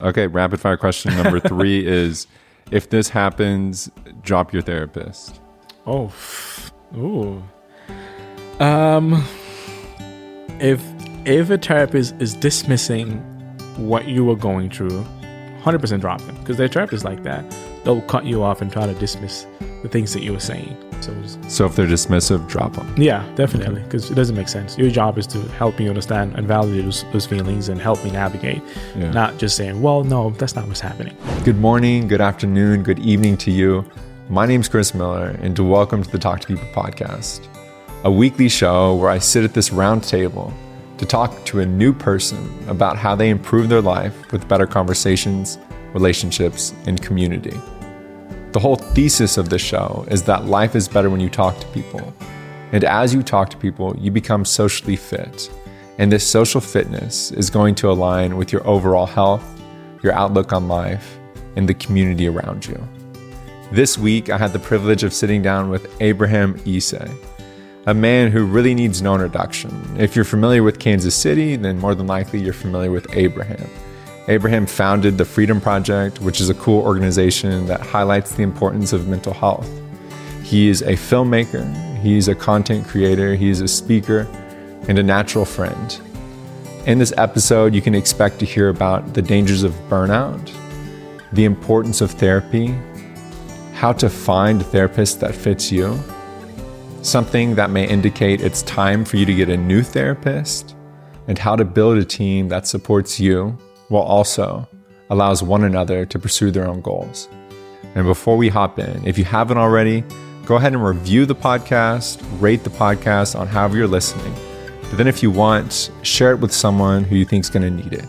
Okay, rapid fire question number three is if this happens, drop your therapist. Oh, ooh. Um, if if a therapist is dismissing what you were going through, hundred percent drop them because their therapist like that. They'll cut you off and try to dismiss the things that you were saying. So, So if they're dismissive, drop them. yeah, definitely, because it doesn't make sense. Your job is to help me understand and validate those, those feelings and help me navigate, Yeah. not just saying, "Well, no, that's not what's happening." Good morning, good afternoon, good evening to you. My name's Chris Miller, and welcome to the Talk to People podcast, a weekly show where I sit at this round table to talk to a new person about how they improve their life with better conversations, relationships, and community. The whole thesis of this show is that life is better when you talk to people. And as you talk to people, you become socially fit. And this social fitness is going to align with your overall health, your outlook on life, and the community around you. This week, I had the privilege of sitting down with Abraham Sisay, a man who really needs no introduction. If you're familiar with Kansas City, then more than likely you're familiar with Abraham. Abraham founded the Freedom Project, which is a cool organization that highlights the importance of mental health. He is a filmmaker, he's a content creator, he's a speaker, and a natural friend. In this episode, you can expect to hear about the dangers of burnout, the importance of therapy, how to find a therapist that fits you, something that may indicate it's time for you to get a new therapist, and how to build a team that supports you while also allows one another to pursue their own goals. And before we hop in, if you haven't already, go ahead and review the podcast, rate the podcast on however you're listening. But then if you want, share it with someone who you think is going to need it.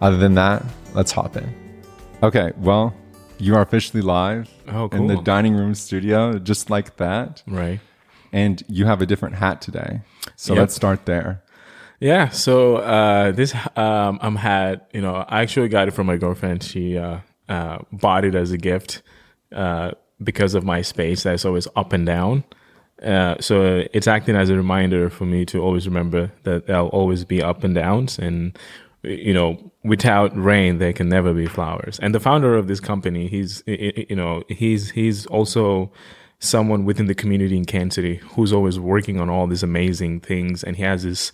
Other than that, let's hop in. Okay, well, you are officially live Oh, in the dining room studio, just like that. Right. And you have a different hat today. So Yep. let's start there. Yeah. So uh, this um, I'm hat, you know, I actually got it from my girlfriend. She uh, uh, bought it as a gift uh, because of my space that's always up and down. Uh, so it's acting as a reminder for me to always remember that there'll always be up and downs, and you know, without rain there can never be flowers. And the founder of this company, he's you know, he's he's also someone within the community in Kansas City who's always working on all these amazing things, and he has this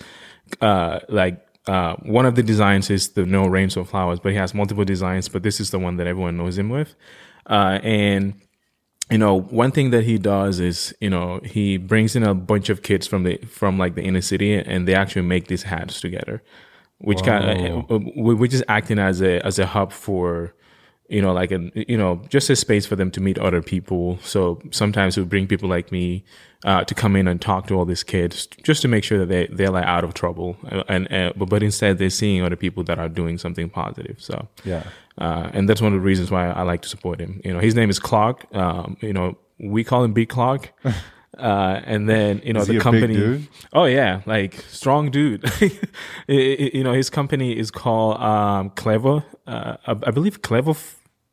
uh, like uh, one of the designs is the no rain so flowers, but he has multiple designs. But this is the one that everyone knows him with, uh, and you know one thing that he does is you know he brings in a bunch of kids from the from like the inner city, and they actually make these hats together, which kind of which is acting as a as a hub for you know, like a you know, just a space for them to meet other people. So sometimes we bring people like me uh, to come in and talk to all these kids, just to make sure that they they're like out of trouble, Uh, and uh, but but instead they're seeing other people that are doing something positive. So Yeah. uh, and that's one of the reasons why I like to support him. You know, his name is Clark. Um, you know, we call him Big Clark. Uh, and then you know Is the he a big company. Oh yeah, like strong dude. I- I- you know his company is called um, Clever. Uh, I, I believe Clever.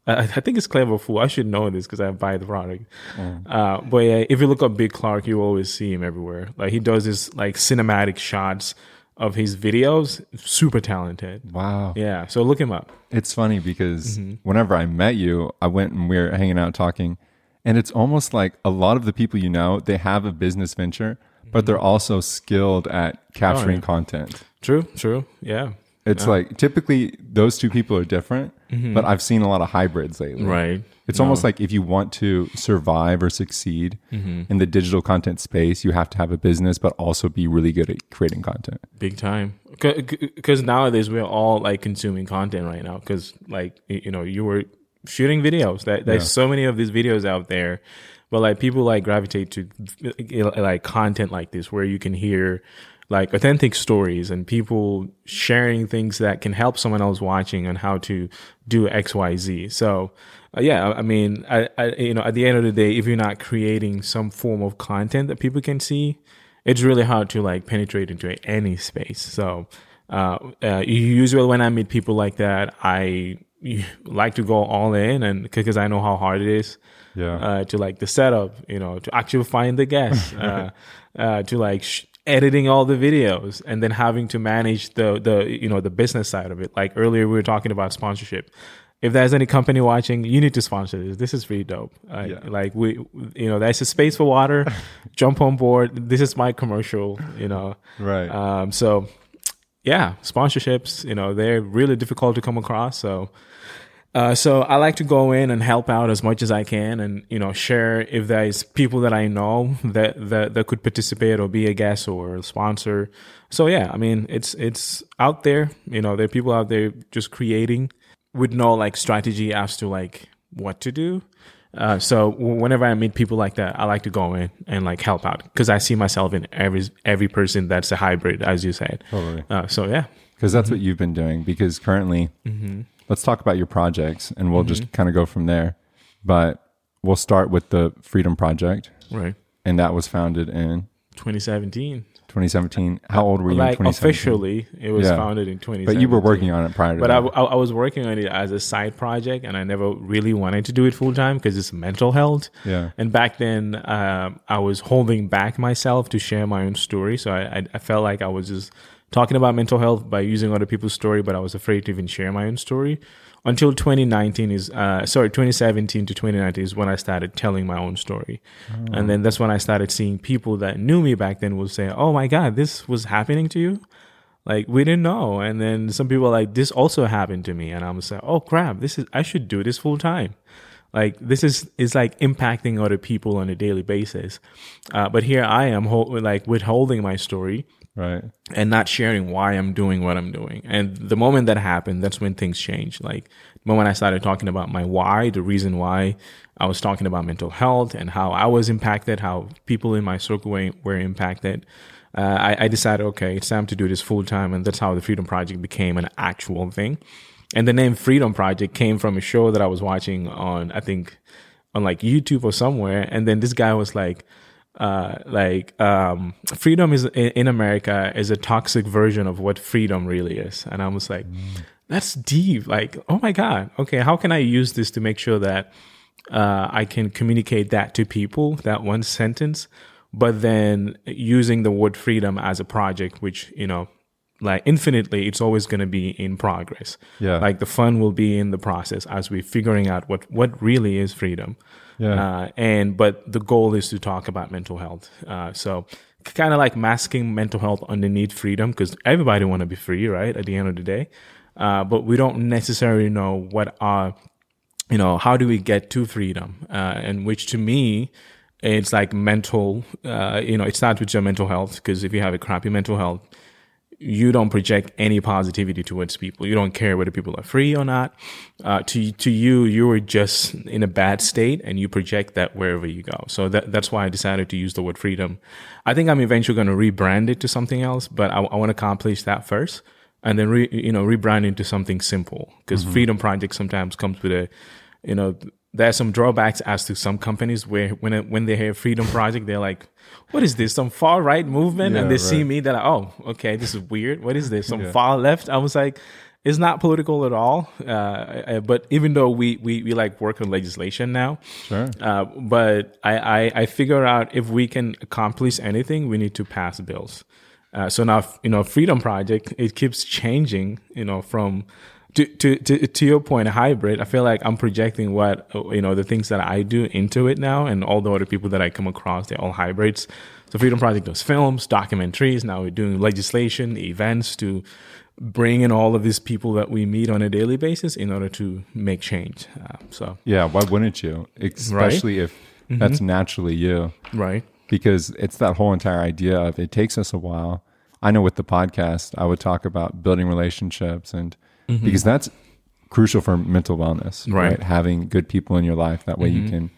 I I think it's Clever Fool. I should know this because I buy the product. Mm. Uh, but yeah, if you look up Big Clark, you always see him everywhere. Like he does this like cinematic shots of his videos. Super talented. Wow. Yeah, so look him up. It's funny because Mm-hmm. whenever I met you, I went and we were hanging out talking, and it's almost like a lot of the people you know, they have a business venture, but they're also skilled at capturing Mm-hmm. Oh, yeah. content. True, true. Yeah. It's like typically those two people are different, but I've seen a lot of hybrids lately. Mm-hmm. Right. It's almost like if you want to survive or succeed Mm-hmm. in the digital content space, you have to have a business, but also be really good at creating content. Big time. Because nowadays we're all like consuming content right now. Because like you know you were shooting videos. That there's so many of these videos out there, but like people like gravitate to like content like this where you can hear like authentic stories and people sharing things that can help someone else watching on how to do X Y Z. So. Uh, yeah, I I mean, I, I, you know, at the end of the day, if you're not creating some form of content that people can see, it's really hard to like penetrate into any space. So, uh, uh, usually when I meet people like that, I like to go all in and because I know how hard it is. Yeah. Uh, to like the setup, you know, to actually find the guests, uh, uh, to like sh- editing all the videos and then having to manage the the you know the business side of it. Like earlier we were talking about sponsorship. If there's any company watching you need to sponsor this. This is pretty dope. Like, Yeah. like we you know there's a space for water. Jump on board. This is my commercial you know. Right. um so yeah sponsorships you know they're really difficult to come across. So uh, so I like to go in and help out as much as I can, and you know, share if there's people that I know that that, that could participate or be a guest or a sponsor. So yeah, I mean, it's it's out there. You know, there are people out there just creating with no like strategy as to like what to do. Uh, so whenever I meet people like that, I like to go in and like help out because I see myself in every every person that's a hybrid, as you said. Totally. Uh, so yeah, Because that's what you've been doing. Because currently, let's talk about your projects and we'll just kind of go from there. But we'll start with the Freedom Project. right. And that was founded in 2017. 2017. How old were you like in 2017? officially it was Yeah. founded in 2017 But you were working on it prior to but I, I was working on it as a side project and i never really wanted to do it full time because it's mental health Yeah. and back then um, i was holding back myself to share my own story so I, I, I felt like i was just talking about mental health by using other people's story but i was afraid to even share my own story. Until 2019 is uh, sorry 2017 to 2019 is when i started telling my own story. And then that's when i started seeing people that knew me back then would say oh my god this was happening to you? Like we didn't know. And then some people are like this also happened to me. And i'm like oh crap this is i should do this full time. Like this is is like impacting other people on a daily basis. Uh, but here i am like withholding my story right. and not sharing why I'm doing what I'm doing. And the moment that happened, that's when things changed. Like the moment I started talking about my why, the reason why I was talking about mental health and how I was impacted, how people in my circle were, impacted. Uh, I, I decided, okay, it's time to do this full time. And that's how the Freedom Project became an actual thing. And the name Freedom Project came from a show that I was watching on, I think, on like YouTube or somewhere. And then this guy was like, uh, like um, freedom is in, America is a toxic version of what freedom really is, and I was like, that's deep. Like, oh my god, okay, how can I use this to make sure that uh, I can communicate that to people that one sentence, but then using the word freedom as a project, which you know. Like infinitely, it's always going to be in progress. Yeah. Like the fun will be in the process as we're figuring out what what really is freedom. Yeah. Uh, and but the goal is to talk about mental health. Uh, so kind of like masking mental health underneath freedom because everybody want to be free, right? At the end of the day, uh, but we don't necessarily know what are, you know, how do we get to freedom? Uh, and which to me, it's like mental. Uh, you know, it starts with your mental health because if you have a crappy mental health, you don't project any positivity towards people. You don't care whether people are free or not. Uh, to to you, you are just in a bad state, and you project that wherever you go. So that that's why I decided to use the word freedom. I think I'm eventually going to rebrand it to something else, but I, I want to accomplish that first, and then re, you know rebrand into something simple. Because Freedom Project sometimes comes with a, you know, there are some drawbacks as to some companies where when it, when they hear Freedom Project, they're like, "What is this? Some far right movement?" Yeah, and they see me, they're like, "Oh, okay, this is weird. What is this? Some far left?" I was like, "It's not political at all." Uh, uh, but even though we, we we like work on legislation now, Sure. uh, but I, I I figure out if we can accomplish anything, we need to pass bills. Uh, so now, you know, Freedom Project it keeps changing. You know, from to, to, to, to your point, hybrid, I feel like I'm projecting what, you know, the things that I do into it now. And all the other people that I come across, they're all hybrids. So Freedom Project does films, documentaries. Now we're doing legislation, events to bring in all of these people that we meet on a daily basis in order to make change. Uh, so, Yeah. Why wouldn't you? Especially if that's naturally you. right. because it's that whole entire idea of it takes us a while. I know with the podcast, I would talk about building relationships and Mm-hmm. because that's crucial for mental wellness, Right. right? Having good people in your life. That way you mm-hmm. can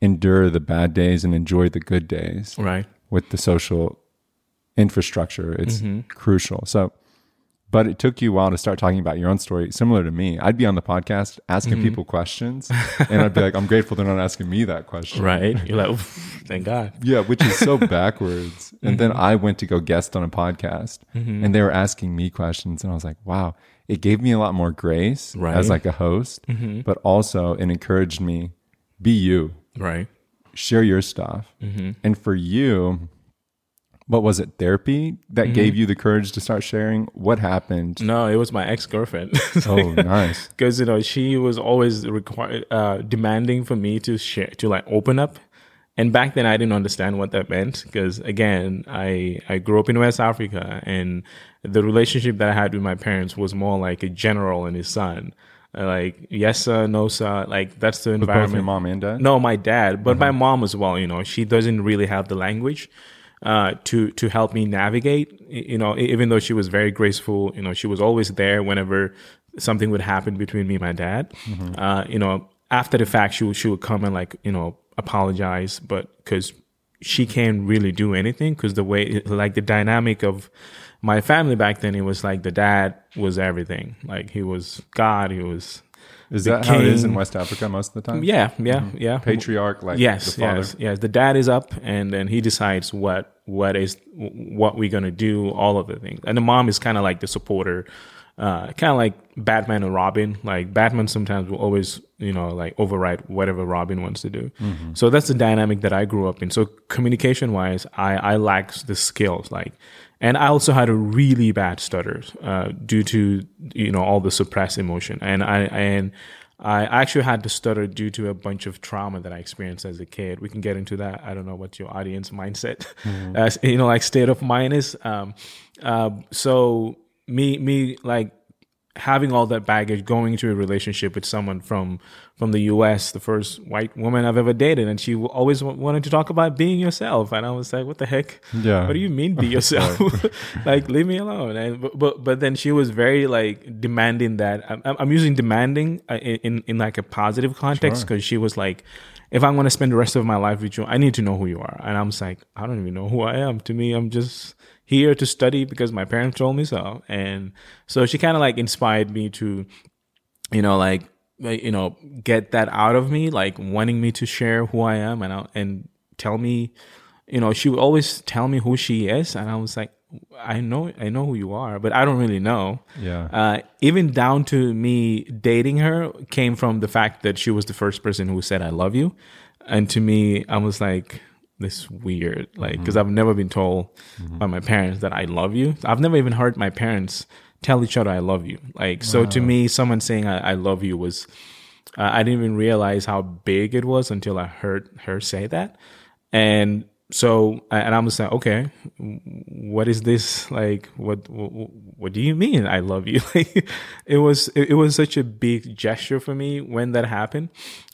endure the bad days and enjoy the good days Right. with the social infrastructure. It's mm-hmm. crucial. So, but it took you a while to start talking about your own story, similar to me. I'd be on the podcast asking people questions, and I'd be like, I'm grateful they're not asking me that question. Right. You're like, thank God. Yeah, which is so backwards. And then I went to go guest on a podcast and they were asking me questions. And I was like, wow, it gave me a lot more grace Right. as like a host, but also it encouraged me be you, Right. share your stuff. And for you, what was it therapy that Mm-hmm. gave you the courage to start sharing what happened No, it was my ex girlfriend. oh nice because you know she was always require uh, demanding for me to share to like open up and back then i didn't understand what that meant because again i i grew up in west africa and the relationship that i had with my parents was more like a general and his son like yes sir no sir like that's the both environment your mom and dad no, my dad, but my mom as well. You know, she doesn't really have the language uh, to to help me navigate. You know, even though she was very graceful, you know, she was always there whenever something would happen between me and my dad. Uh, you know, after the fact, she would she would come and like you know apologize, but because she can't really do anything because the way like the dynamic of my family back then it was like the dad was everything. Like he was god he was is the that how it is in west africa most of the time? Yeah yeah mm-hmm. yeah. Patriarch like yes the father. yes yes. The dad is up and then he decides what what is what we're gonna do all of the things. And the mom is kind of like the supporter uh kind of like batman and robin like batman sometimes will always you know like override whatever robin wants to do so that's the dynamic that i grew up in so communication wise i i lack the skills like and I also had a really bad stutter uh, due to you know all the suppressed emotion, and I and I actually had to stutter due to a bunch of trauma that I experienced as a kid. We can get into that. I don't know what your audience mindset, as you know, like state of mind is. Um, uh, so me me like having all that baggage going into a relationship with someone from from the US the first white woman I've ever dated and she always w- wanted to talk about being yourself and I was like what the heck? Yeah. what do you mean be yourself? Like leave me alone. And but, but but then she was very like demanding that. I'm, I'm using demanding uh, in in, in like a positive context because she was like if I'm going to spend the rest of my life with you I need to know who you are. And I'm like I don't even know who I am. To me I'm just here to study because my parents told me so. And so she kind of like inspired me to, you know, like, you know, get that out of me, like wanting me to share who I am and, I- and tell me, you know, she would always tell me who she is. And I was like, I know, I know who you are, but I don't really know. Yeah. Uh, even down to me dating her came from the fact that she was the first person who said, I love you. And to me, I was like, this weird, like, because I've never been told by my parents that I love you. I've never even heard my parents tell each other I love you. Like, so to me, someone saying I, I love you was, uh, I didn't even realize how big it was until I heard her say that. And so, and I'm just like, okay, what is this like? What, what, what do you mean? I love you. Like, it was, it was such a big gesture for me when that happened.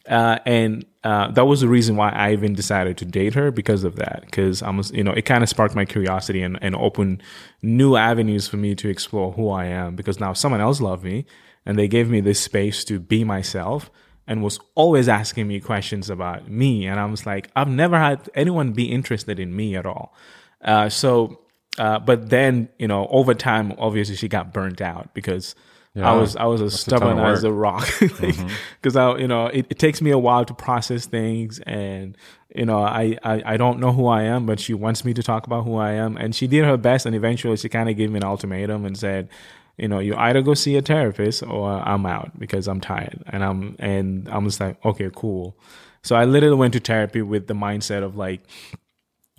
Uh, and, uh, that was the reason why I even decided to date her because of that. Cause I was, you know, it kind of sparked my curiosity and, and opened new avenues for me to explore who I am because now someone else loved me and they gave me this space to be myself and was always asking me questions about me. And I was like, I've never had anyone be interested in me at all. Uh, so, uh, but then, you know, over time, obviously she got burnt out because I was, I was as a stubborn as a rock. Cause I, you know, it, it takes me a while to process things and, you know, I, I, I don't know who I am, but she wants me to talk about who I am. And she did her best. And eventually she kind of gave me an ultimatum and said, you know, you either go see a therapist or I'm out because I'm tired. And I'm, and I'm just like, okay, cool. So I literally went to therapy with the mindset of like,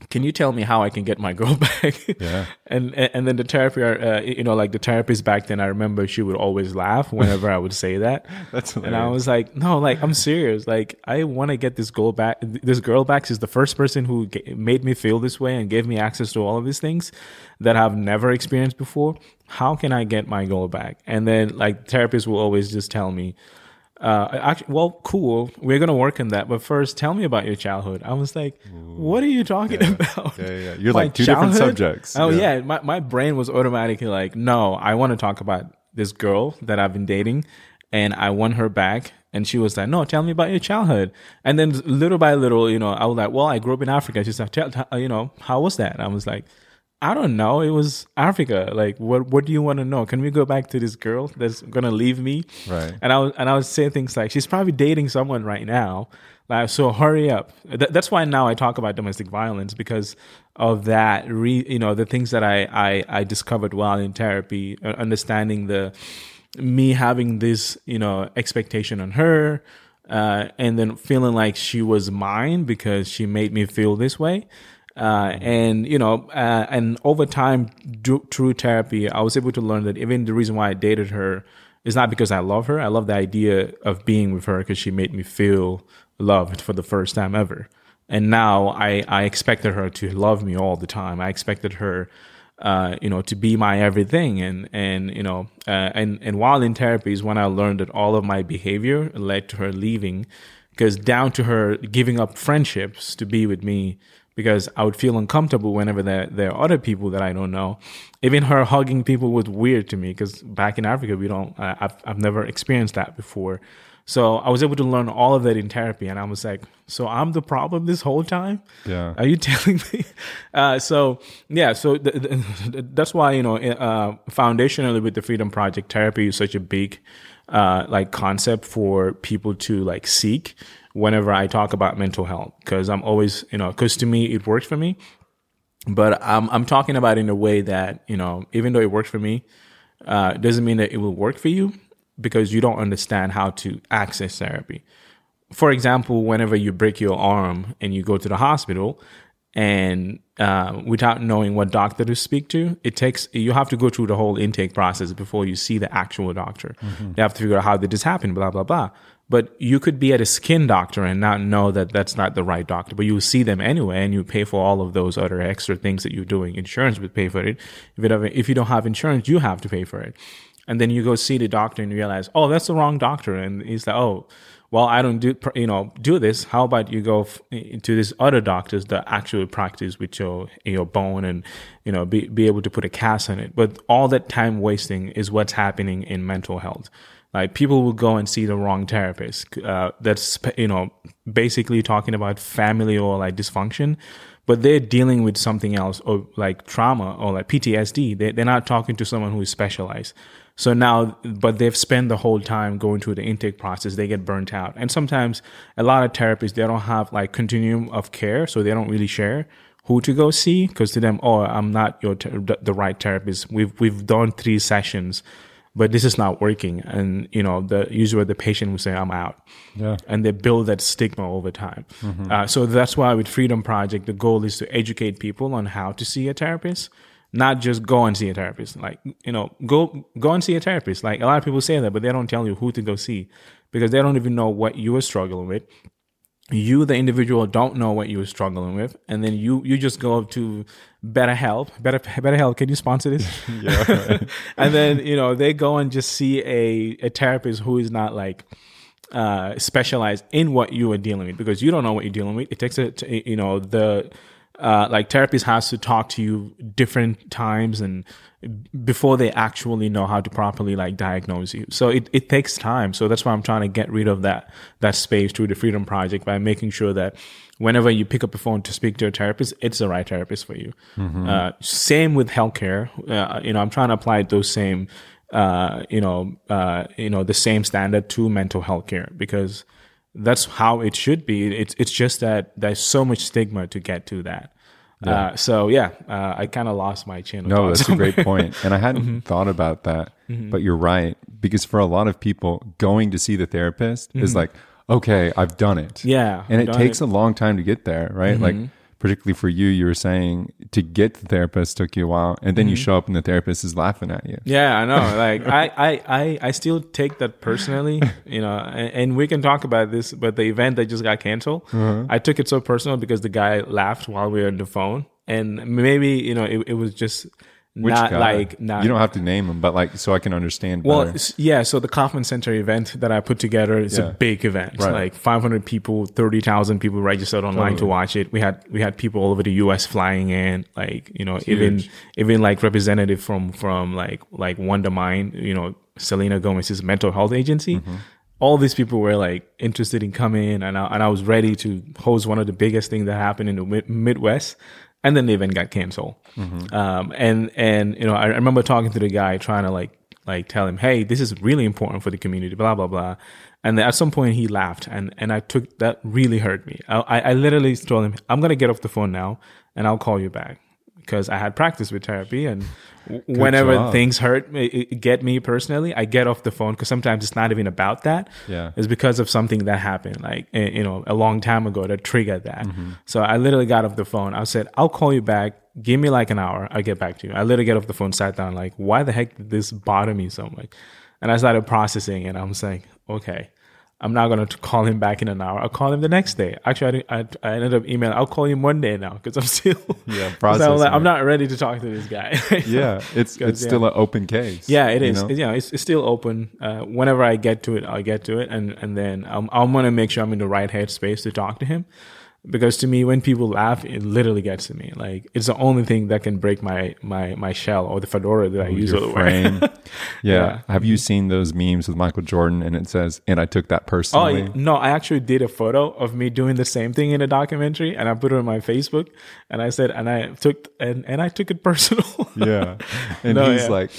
can you tell me how I can get my girl back? Yeah. and and then the therapy, uh, you know, like the therapist back then, I remember she would always laugh whenever I would say that. That's and I was like, no, like I'm serious. Like I want to get this girl back. This girl back She's the first person who ga- made me feel this way and gave me access to all of these things that I've never experienced before. How can I get my girl back? And then like therapists will always just tell me, uh, actually, well, cool. We're gonna work on that, but first, tell me about your childhood. I was like, "What are you talking about?" Yeah, yeah. You're My like two different subjects. Oh Yeah. yeah, my my brain was automatically like, "No, I want to talk about this girl that I've been dating, and I want her back." And she was like, "No, tell me about your childhood." And then little by little, you know, I was like, "Well, I grew up in Africa." She's like, "You know, how was that?" I was like. I don't know. It was Africa. Like, what? What do you want to know? Can we go back to this girl that's gonna leave me? Right. And I was and I was saying things like she's probably dating someone right now. Like so, hurry up. Th- that's why now I talk about domestic violence because of that. Re, you know, the things that I I, I discovered while in therapy, uh, understanding the me having this you know expectation on her, uh, and then feeling like she was mine because she made me feel this way. Uh, and you know, uh, and over time, do, through therapy, I was able to learn that even the reason why I dated her is not because I love her. I love the idea of being with her because she made me feel loved for the first time ever. And now I, I expected her to love me all the time. I expected her, uh, you know, to be my everything. And, and, you know, uh, and, and while in therapy is when I learned that all of my behavior led to her leaving because down to her giving up friendships to be with me because I would feel uncomfortable whenever there, there are other people that I don't know. Even her hugging people was weird to me because back in Africa, we don't, I've, I've never experienced that before. So I was able to learn all of that in therapy, and I was like, "So I'm the problem this whole time? Yeah. Are you telling me?" Uh, so yeah, so th- th- that's why you know, uh, foundationally with the Freedom Project, therapy is such a big uh, like concept for people to like seek whenever I talk about mental health because I'm always you know because to me it works for me, but I'm I'm talking about it in a way that you know even though it works for me, uh, doesn't mean that it will work for you because you don't understand how to access therapy. For example, whenever you break your arm and you go to the hospital, and uh, without knowing what doctor to speak to, it takes you have to go through the whole intake process before you see the actual doctor. Mm-hmm. You have to figure out how did this happen, blah blah blah. But you could be at a skin doctor and not know that that's not the right doctor, but you see them anyway, and you pay for all of those other extra things that you're doing. Insurance would pay for it. If, it, if you don't have insurance, you have to pay for it. And then you go see the doctor and you realize, oh, that's the wrong doctor. And he's like, oh, well, I don't do, you know, do this. How about you go f- to this other doctors that actually practice with your, your bone and, you know, be, be able to put a cast on it. But all that time wasting is what's happening in mental health. Like people will go and see the wrong therapist. Uh, that's, you know, basically talking about family or like dysfunction, but they're dealing with something else or like trauma or like PTSD. They, they're not talking to someone who is specialized. So now, but they've spent the whole time going through the intake process. They get burnt out. And sometimes a lot of therapists, they don't have like continuum of care. So they don't really share who to go see because to them, oh, I'm not your, ter- the right therapist. We've, we've done three sessions, but this is not working. And, you know, the usually the patient will say, I'm out. Yeah. And they build that stigma over time. Mm-hmm. Uh, so that's why with Freedom Project, the goal is to educate people on how to see a therapist not just go and see a therapist. Like, you know, go go and see a therapist. Like a lot of people say that, but they don't tell you who to go see because they don't even know what you are struggling with. You, the individual, don't know what you are struggling with, and then you you just go up to BetterHelp. Better BetterHelp, can you sponsor this? yeah. And then you know they go and just see a a therapist who is not like uh, specialized in what you are dealing with because you don't know what you're dealing with. It takes a you know the uh, like therapist has to talk to you different times and before they actually know how to properly like diagnose you. So it, it takes time. So that's why I'm trying to get rid of that that space through the Freedom Project by making sure that whenever you pick up the phone to speak to a therapist, it's the right therapist for you. Mm-hmm. Uh, same with healthcare. Uh, you know, I'm trying to apply those same, uh, you know, uh, you know, the same standard to mental health care because that's how it should be. It's it's just that there's so much stigma to get to that. Yeah. Uh, so yeah, uh, I kind of lost my channel. No, that's somewhere. a great point, and I hadn't mm-hmm. thought about that. Mm-hmm. But you're right because for a lot of people, going to see the therapist mm-hmm. is like, okay, I've done it. Yeah, and it takes it. a long time to get there, right? Like mm-hmm particularly for you, you were saying to get the therapist took you a while, and then mm-hmm. you show up and the therapist is laughing at you. Yeah, I know. Like I, I, I, I still take that personally, you know, and, and, we can talk about this. But the event that just got canceled, uh-huh. I took it so personal because the guy laughed while we were on the phone, and maybe you know it, it was just which not guy? like not. You don't have to name them, but like so I can understand. Well, better. yeah. So the Kauffman Center event that I put together is yeah. a big event. Right. Like 500 people, 30,000 people registered online totally. to watch it. We had we had people all over the U.S. flying in. Like you know, it's even huge. even like representative from from like like Wondermind. You know, Selena Gomez's mental health agency. Mm-hmm. All these people were like interested in coming, and I, and I was ready to host one of the biggest things that happened in the Midwest and then the event got canceled. Mm-hmm. Um, and and you know, I, I remember talking to the guy trying to like like tell him, hey, this is really important for the community, blah blah blah. And then at some point he laughed, and and I took that really hurt me. I I literally told him, I'm gonna get off the phone now, and I'll call you back because I had practice with therapy and whenever job. things hurt it- get me personally, I get off the phone because sometimes it's not even about that. Yeah. It's because of something that happened, like eh, you know, a long time ago that triggered that. Mm-hmm. So I literally got off the phone. I said, "I'll call you back. Give me like an hour. I'll get back to you." I literally get off the phone, sat down, like, "Why the heck did this bother me so much?" And I started processing, and I'm saying, "Okay." I'm not gonna call him back in an hour. I'll call him the next day. Actually, I, I, I ended up emailing. I'll call him one day now because I'm still. Yeah, 'cause I'm, like, I'm not ready to talk to this guy. Yeah, it's it's yeah. still an open case. Yeah, it you know? It's, you know, it's, it's still open. Uh, whenever I get to it, I'll get to it, and and then I'm I'm gonna make sure I'm in the right headspace to talk to him, because to me, when people laugh, it literally gets to me. Like it's the only thing that can break my my my shell or the fedora that I use your all the way. frame. yeah. Yeah. Have you seen those memes with Michael Jordan and it says, and I took that Oh personally? yeah. no! I actually did a photo of me doing the same thing in a documentary, and I put it on my Facebook, and I said, and I took and and I took it personal. Yeah. And No, he's yeah. like,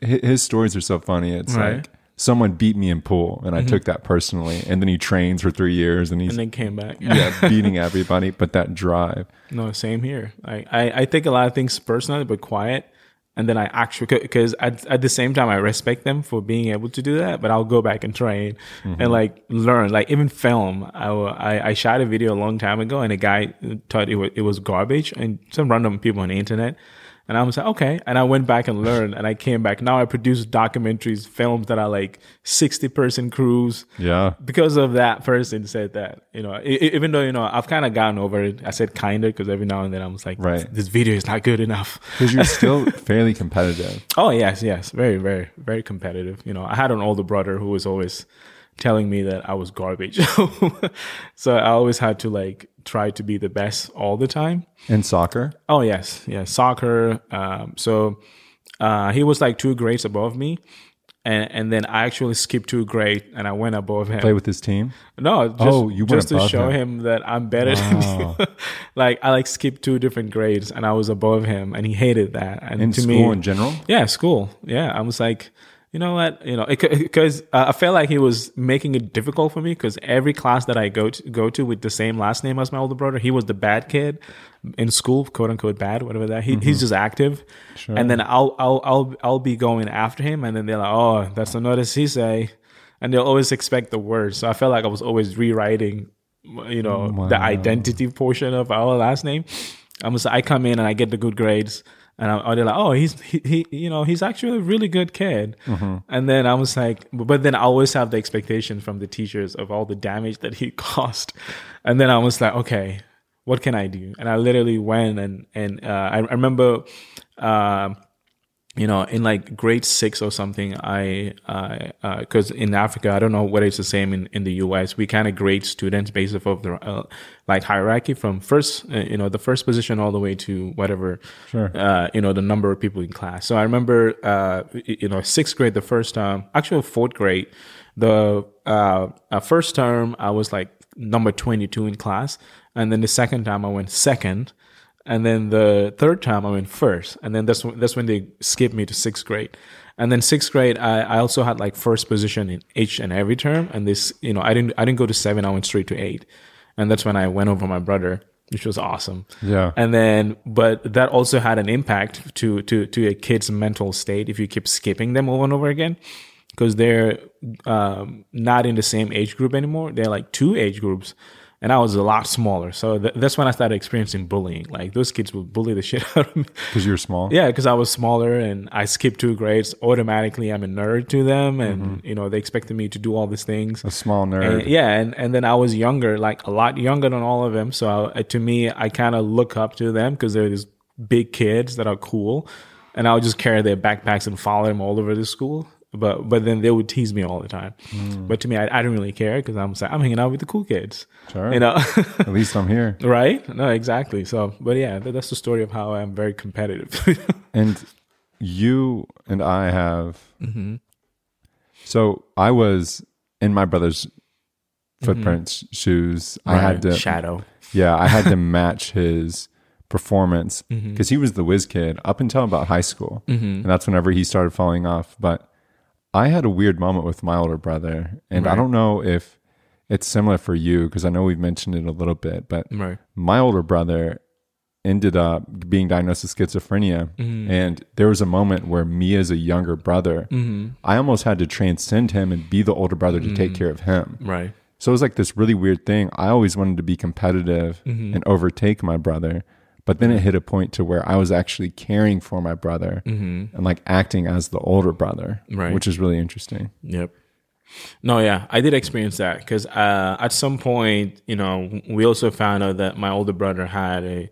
his stories are so funny. It's Right. like, someone beat me in pool and I mm-hmm. took that personally. And then he trains for three years and he's and then came back. yeah, beating everybody. But that drive. No, same here. I, I, I take a lot of things personally, but quiet. And then I actually, because at, at the same time, I respect them for being able to do that, but I'll go back and train and mm-hmm. like learn, like even film. I, I, I shot a video a long time ago and a guy thought it was, it was garbage and some random people on the internet. And I was like, okay. And I went back and learned and I came back. Now I produce documentaries, films that are like 60 person crews Yeah. because of that person said that you know I- I- even though you know i've kind of gotten over it i said kinda because every now and then i'm just like Right. this video is not good enough Because you're still fairly competitive. oh yes yes very very very competitive you know i had an older brother who was always telling me that i was garbage so i always had to like try to be the best all the time In soccer? oh yes yeah soccer um, so uh, he was like two grades above me and, and then I actually skipped two grade and I went above him. Play with his team? No, just, Oh, you just to show him. him. that I'm better than you. like I like skipped two different grades and I was above him and he hated that. And In to school me, in general? yeah, school. Yeah, I was like, you know what, you know, because uh, I felt like he was making it difficult for me because every class that I go to go to with the same last name as my older brother, he was the bad kid in school, quote unquote bad, whatever that. He, He's just active, and then I'll I'll I'll I'll be going after him, and then they're like, oh, that's another say, and they'll always expect the worst. So I felt like I was always rewriting, you know, the identity portion of our last name. I'm just, I come in and I get the good grades, and I'm, or they're like, oh, he's he, he you know he's actually a really good kid. And then I was like, but then I always have the expectation from the teachers of all the damage that he caused, and then I was like, okay, what can I do? And I literally went and and uh, I, I remember. Um, you know, in like grade six or something, I, uh, uh, cause in Africa, I don't know whether it's the same in, in the US, we kind of grade students based off of the, uh, like hierarchy from first, uh, you know, the first position all the way to whatever, Sure. uh, you know, the number of people in class. So I remember, uh, you know, sixth grade, the first time, actually fourth grade, the, uh, uh, first term, I was like number 22 in class. And then the second time I went second and then the third time I went first, and then that's when, that's when they skipped me to sixth grade, and then sixth grade I, I also had like first position in each and every term, and this you know I didn't I didn't go to seven, I went straight to eight, and that's when I went over my brother, which was awesome. Yeah. And then, but that also had an impact to to to a kid's mental state if you keep skipping them over and over again, because they're um, not in the same age group anymore. They're like two age groups, and I was a lot smaller. So th- that's when I started experiencing bullying. Like those kids would bully the shit out of me. Because you're small? Yeah, because I was smaller and I skipped two grades. Automatically, I'm a nerd to them, and mm-hmm. you know they expected me to do all these things. A small nerd. And, yeah, and, and then I was younger, like a lot younger than all of them. So I, to me, I kind of look up to them because they're these big kids that are cool, and I'll just carry their backpacks and follow them all over the school. But but then they would tease me all the time. But to me, I, I didn't really care because I'm like, I'm hanging out with the cool kids, Sure. you know. At least I'm here. right? No, exactly. So, but yeah, that, that's the story of how I'm very competitive. And you and I have. Mm-hmm. So I was in my brother's footprints, shoes. I had to. shadow. Yeah, I had to match his performance Mm-hmm. because he was the whiz kid up until about high school, and that's whenever he started falling off. But I had a weird moment with my older brother, and I don't know if it's similar for you because I know we've mentioned it a little bit, but Right. my older brother ended up being diagnosed with schizophrenia. Mm-hmm. And there was a moment where me as a younger brother, mm-hmm. I almost had to transcend him and be the older brother to take mm-hmm. care of him. Right. So it was like this really weird thing. I always wanted to be competitive and overtake my brother. But then it hit a point to where I was actually caring for my brother and like acting as the older brother, Right. which is really interesting. Yep. No, yeah, I did experience that because uh, at some point, you know, we also found out that my older brother had a,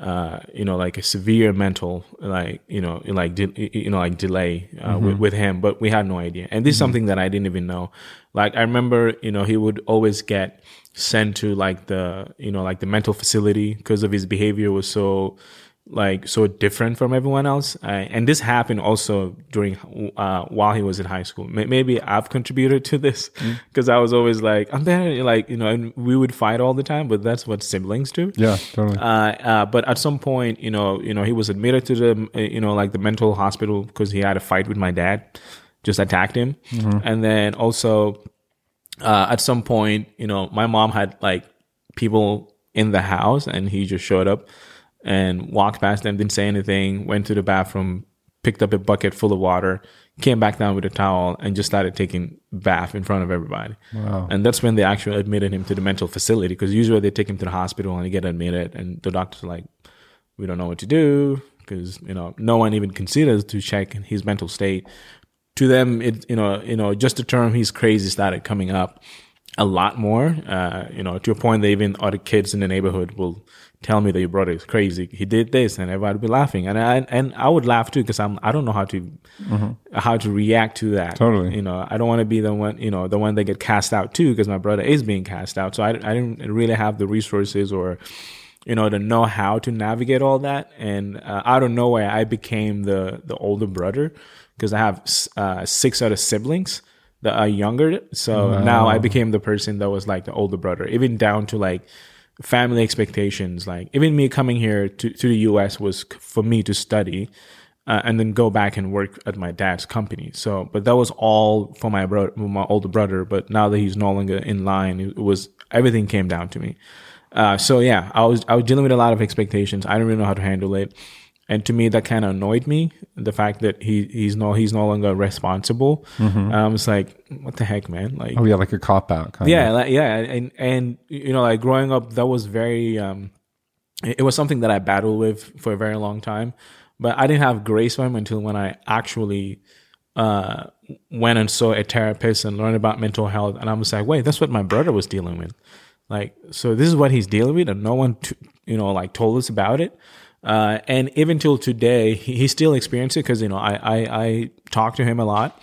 uh, you know, like a severe mental, like you know, like de- you know, like delay uh, with, with him, but we had no idea. And this is something that I didn't even know. Like I remember, you know, he would always get sent to like the, you know, like the mental facility because of his behavior was so like so different from everyone else. Uh, and this happened also during uh, while he was in high school. May- Maybe I've contributed to this because I was always like, I'm there, like you know, and we would fight all the time. But that's what siblings do. Yeah, totally. Uh, uh, but at some point, you know, you know, he was admitted to the, uh, you know, like the mental hospital because he had a fight with my dad, just attacked him, and then also uh, at some point, you know, my mom had like people in the house, and he just showed up and walked past them, didn't say anything, went to the bathroom, picked up a bucket full of water, came back down with a towel, and just started taking bath in front of everybody. Wow. And that's when they actually admitted him to the mental facility because usually they take him to the hospital and he get admitted, and the doctors are like, "We don't know what to do." Because you know, no one even considers to check his mental state. To them, it you know, you know, just the term "he's crazy" started coming up a lot more. Uh, you know, to a point that even other kids in the neighborhood will tell me that your brother is crazy. He did this, and everybody would be laughing, and I and I would laugh too because I'm I don't know how to how to react to that. Totally. you know, I don't want to be the one you know the one that get cast out too because my brother is being cast out. So I I didn't really have the resources or you know to know how to navigate all that, and uh, out of nowhere I became the the older brother because I have uh, six other siblings that are younger. So now I became the person that was like the older brother, even down to like family expectations. Like even me coming here to, to the US was for me to study uh, and then go back and work at my dad's company. So, but that was all for my brother, my older brother. But now that he's no longer in line, it was everything came down to me. Uh, so yeah, I was I was dealing with a lot of expectations. I didn't really know how to handle it, and to me that kind of annoyed me. The fact that he he's no he's no longer responsible. I was like, what the heck, man? Like, oh, yeah, like a cop out kind yeah, of. like, yeah, and and you know, like growing up, that was very. um It it was something that I battled with for a very long time, but I didn't have grace for him until when I actually uh went and saw a therapist and learned about mental health, and I was like, wait, that's what my brother was dealing with. Like, so this is what he's dealing with, and no one, t- you know, like told us about it. Uh, and even till today, he, he still experiences it because you know I, I I talk to him a lot,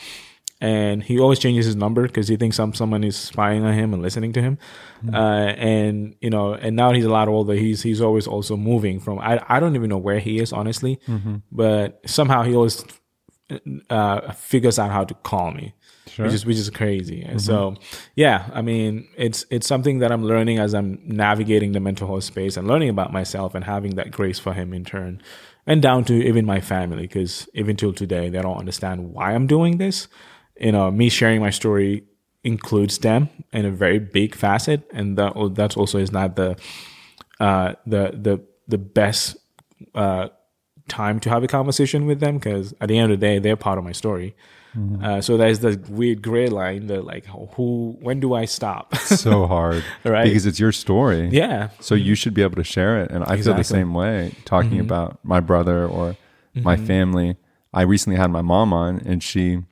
and he always changes his number because he thinks some someone is spying on him and listening to him. Uh, and you know, and now he's a lot older. He's he's always also moving from. I I don't even know where he is honestly, but somehow he always uh, figures out how to call me, which is which is crazy. And so, yeah, I mean, it's it's something that I'm learning as I'm navigating the mental health space and learning about myself and having that grace for him in turn, and down to even my family because even till today they don't understand why I'm doing this. You know, me sharing my story includes them in a very big facet, and that that's also is not the uh, the the the best uh, time to have a conversation with them because at the end of the day they're part of my story. Mm-hmm. Uh, so there's the weird gray line that like who when do I stop? so hard. Right. Because it's your story. yeah, So you should be able to share it. And I feel the same way talking mm-hmm. about my brother or my mm-hmm. family. I recently had my mom on and she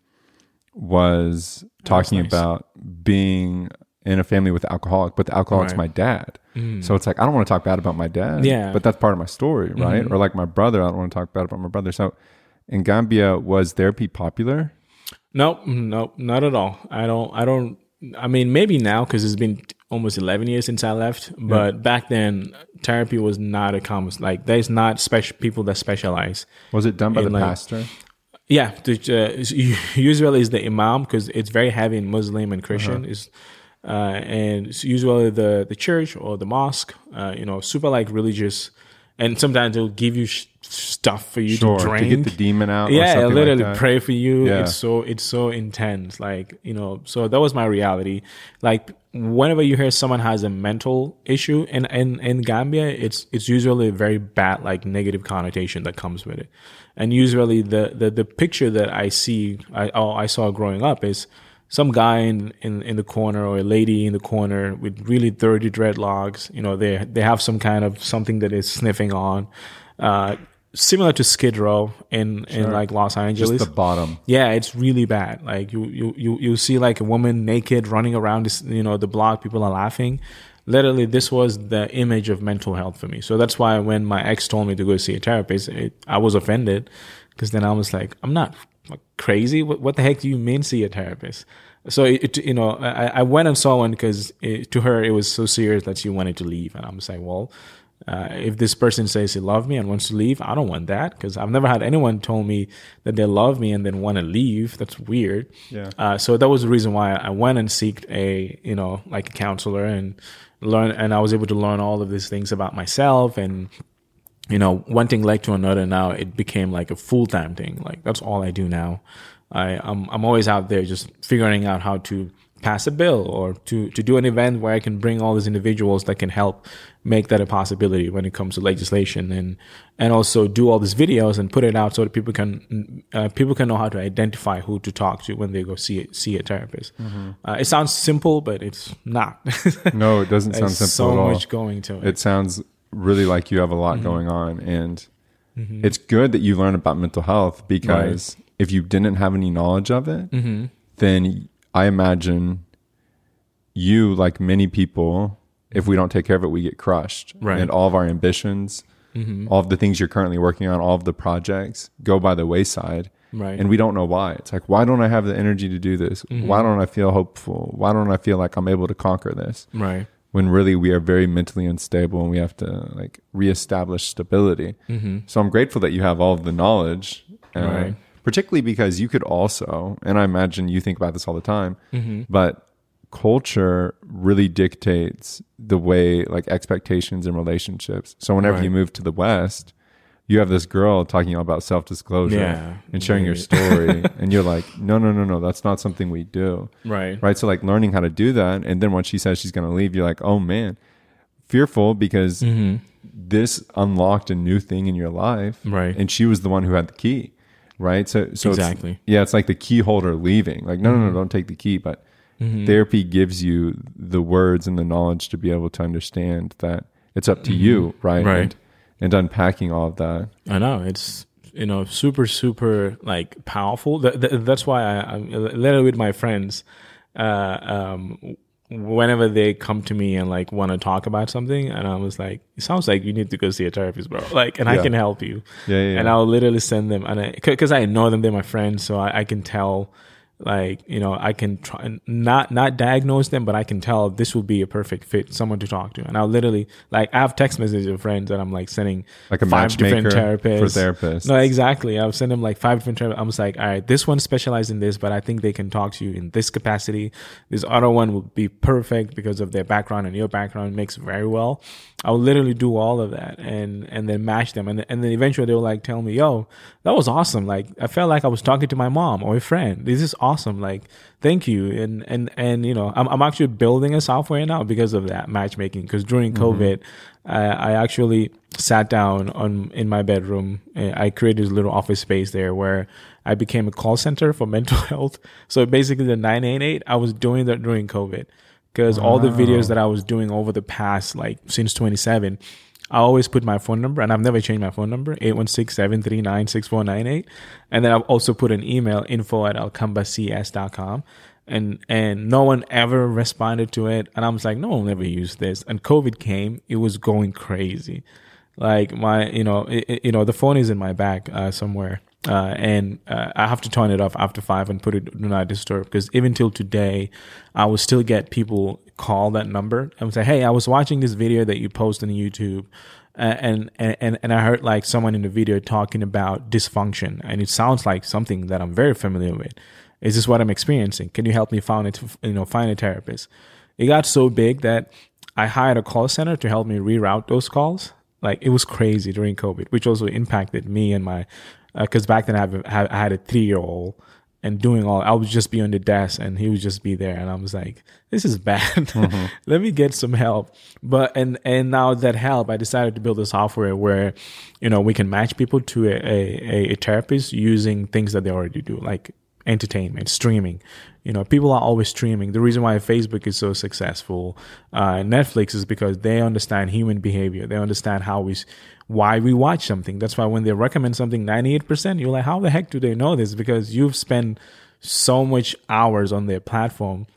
was talking nice. about being in a family with alcoholic, but the alcoholic's Right. my dad. Mm. So it's like, I don't want to talk bad about my dad. Yeah. But that's part of my story, right? Or like my brother, I don't want to talk bad about my brother. So in Gambia, was therapy popular? Nope, nope, not at all. I don't. I don't. I mean, maybe now because it's been almost eleven years since I left. But back then, therapy was not a common. Like, there's not special people that specialize. Was it done by the like- pastor? Yeah, the, uh, usually is the imam because it's very heavy in Muslim and Christian. Is uh, and it's usually the the church or the mosque. Uh, you know, super like religious, and sometimes they'll give you sh- stuff for you sure to drink. to get the demon out. or yeah, something literally like that. pray for you. Yeah. It's so it's so intense. Like you know, so that was my reality. Like whenever you hear someone has a mental issue in in in Gambia, it's it's usually a very bad like negative connotation that comes with it. And usually the the the picture that I see I oh, I saw growing up is some guy in, in, in the corner or a lady in the corner with really dirty dreadlocks. You know, they they have some kind of something that is sniffing on, uh, similar to Skid Row in in like Los Angeles. Just the bottom. yeah, it's really bad. Like you you you you see like a woman naked running around this you know the block. People are laughing. Literally, this was the image of mental health for me. So that's why when my ex told me to go see a therapist, it, I was offended because then I was like, I'm not like, crazy. What, what the heck do you mean see a therapist? So it, it- you know, I, I went and saw one because to her it was so serious that she wanted to leave, and I'm saying, well, uh, if this person says they love me and wants to leave, I don't want that because I've never had anyone told me that they love me and then want to leave. That's weird. Yeah. Uh, so that was the reason why I went and seeked a you know like a counselor and learn, and I was able to learn all of these things about myself and you know, one thing led to another. Now it became like a full time thing. Like that's all I do now. I I'm I'm always out there just figuring out how to pass a bill or to to do an event where I can bring all these individuals that can help make that a possibility when it comes to legislation and and also do all these videos and put it out so that people can uh, people can know how to identify who to talk to when they go see see a therapist. Uh, it sounds simple, but it's not. No, it doesn't sound simple so at all. much going to it. it sounds really like you have a Mm-hmm. lot going on and it's good that you learn about mental health because if you didn't have any knowledge of it Mm-hmm. then i imagine you like many people if we don't take care of it we get crushed Right. Mm-hmm. and all of our ambitions all of the things you're currently working on all of the projects go by the wayside Right. Mm-hmm. and we don't know why it's like why don't i have the energy to do this why don't i feel hopeful why don't i feel like i'm able to conquer this right. when really we are very mentally unstable and we have to like reestablish stability. Mm-hmm. So I'm grateful that you have all of the knowledge, Right. Particularly because you could also, and I imagine you think about this all the time, Mm-hmm. but culture really dictates the way like expectations and relationships. So whenever Right. you move to the West, you have this girl talking about self disclosure Yeah. and sharing your story, and you're like, no, no, no, no, that's not something we do Right. right? So like learning how to do that, and then when she says she's going to leave, you're like, oh man, fearful because Mm-hmm. this unlocked a new thing in your life, Right. And she was the one who had the key, right? So so Exactly. Mm-hmm. yeah, it's like the key holder leaving. Like no, no, no, don't take the key, but therapy gives you the words and the knowledge to be able to understand that it's up to you, right? Mm-hmm. Right. And, and unpacking all of that. I know it's you know super super like powerful. Th- th- that's why I, I'm literally with my friends. Uh, um, whenever they come to me and like want to talk about something, and I was like, "It sounds like you need to go see a therapist, bro." Like, and I can help you. Yeah, yeah, And. I'll literally send them, and because I, know them, they're my friends, so I, I can tell. Like you know, I can try not not diagnose them, but I can tell this would be a perfect fit, someone to talk to. And I'll literally like I have text messages of friends that I'm like sending Like a five different matchmaker therapists for therapists. No, exactly. I've sent them like five different therapists. I'm just like, all right, this one specializes in this, but I think they can talk to you in this capacity. This other one will be perfect because of their background and your background makes very well. I'll literally do all of that and and then match them, and and then eventually they'll like tell me, yo, that was awesome. Like I felt like I was talking to my mom or a friend. This is awesome. Like thank you. And and and you know, I'm I'm actually building a software now because of that matchmaking. Because during COVID, I, I actually sat down on in my bedroom. uh, I created this little office space there where I became a call center for mental health. So basically, the 988, I was doing that during COVID because all the videos that I was doing over the past like since 27. I always put my phone number, and I've never changed my phone number, 816-739-6498. And then I've also put an email, info at alcambacs.com. And and no one ever responded to it. And I was like, no one will ever use this. And COVID came, it was going crazy. Like my, you know, it, you know, the phone is in my bag uh, somewhere. Uh, and uh, I have to turn it off after five and put it do not disturb because even till today, I will still get people call that number and say, "Hey, I was watching this video that you post on YouTube, and and and I heard like someone in the video talking about dysfunction, and it sounds like something that I'm very familiar with. Is this what I'm experiencing? Can you help me find it? You know, find a therapist." It got so big that I hired a call center to help me reroute those calls. like it was crazy during COVID, which also impacted me and my because uh, back then I, have, I had a three year old and doing all I would just be on the desk and he would just be there. And I was like this is bad. Mm-hmm. let me get some help. But and and now that help I decided to build a software where you know we can match people to a, a, a therapist using things that they already do like entertainment, streaming. You know, people are always streaming. The reason why Facebook is so successful, uh, Netflix is because they understand human behavior. They understand how we, why we watch something. That's why when they recommend something 98%, you're like, how the heck do they know this? Because you've spent so much hours on their platform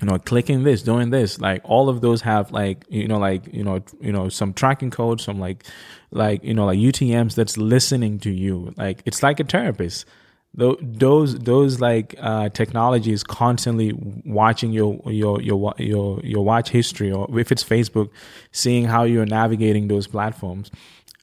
you know clicking this doing this like all of those have like you know like you know you know some tracking code some like like you know like utms that's listening to you like it's like a therapist those those like uh, technologies constantly watching your your your your your watch history or if it's Facebook, seeing how you're navigating those platforms,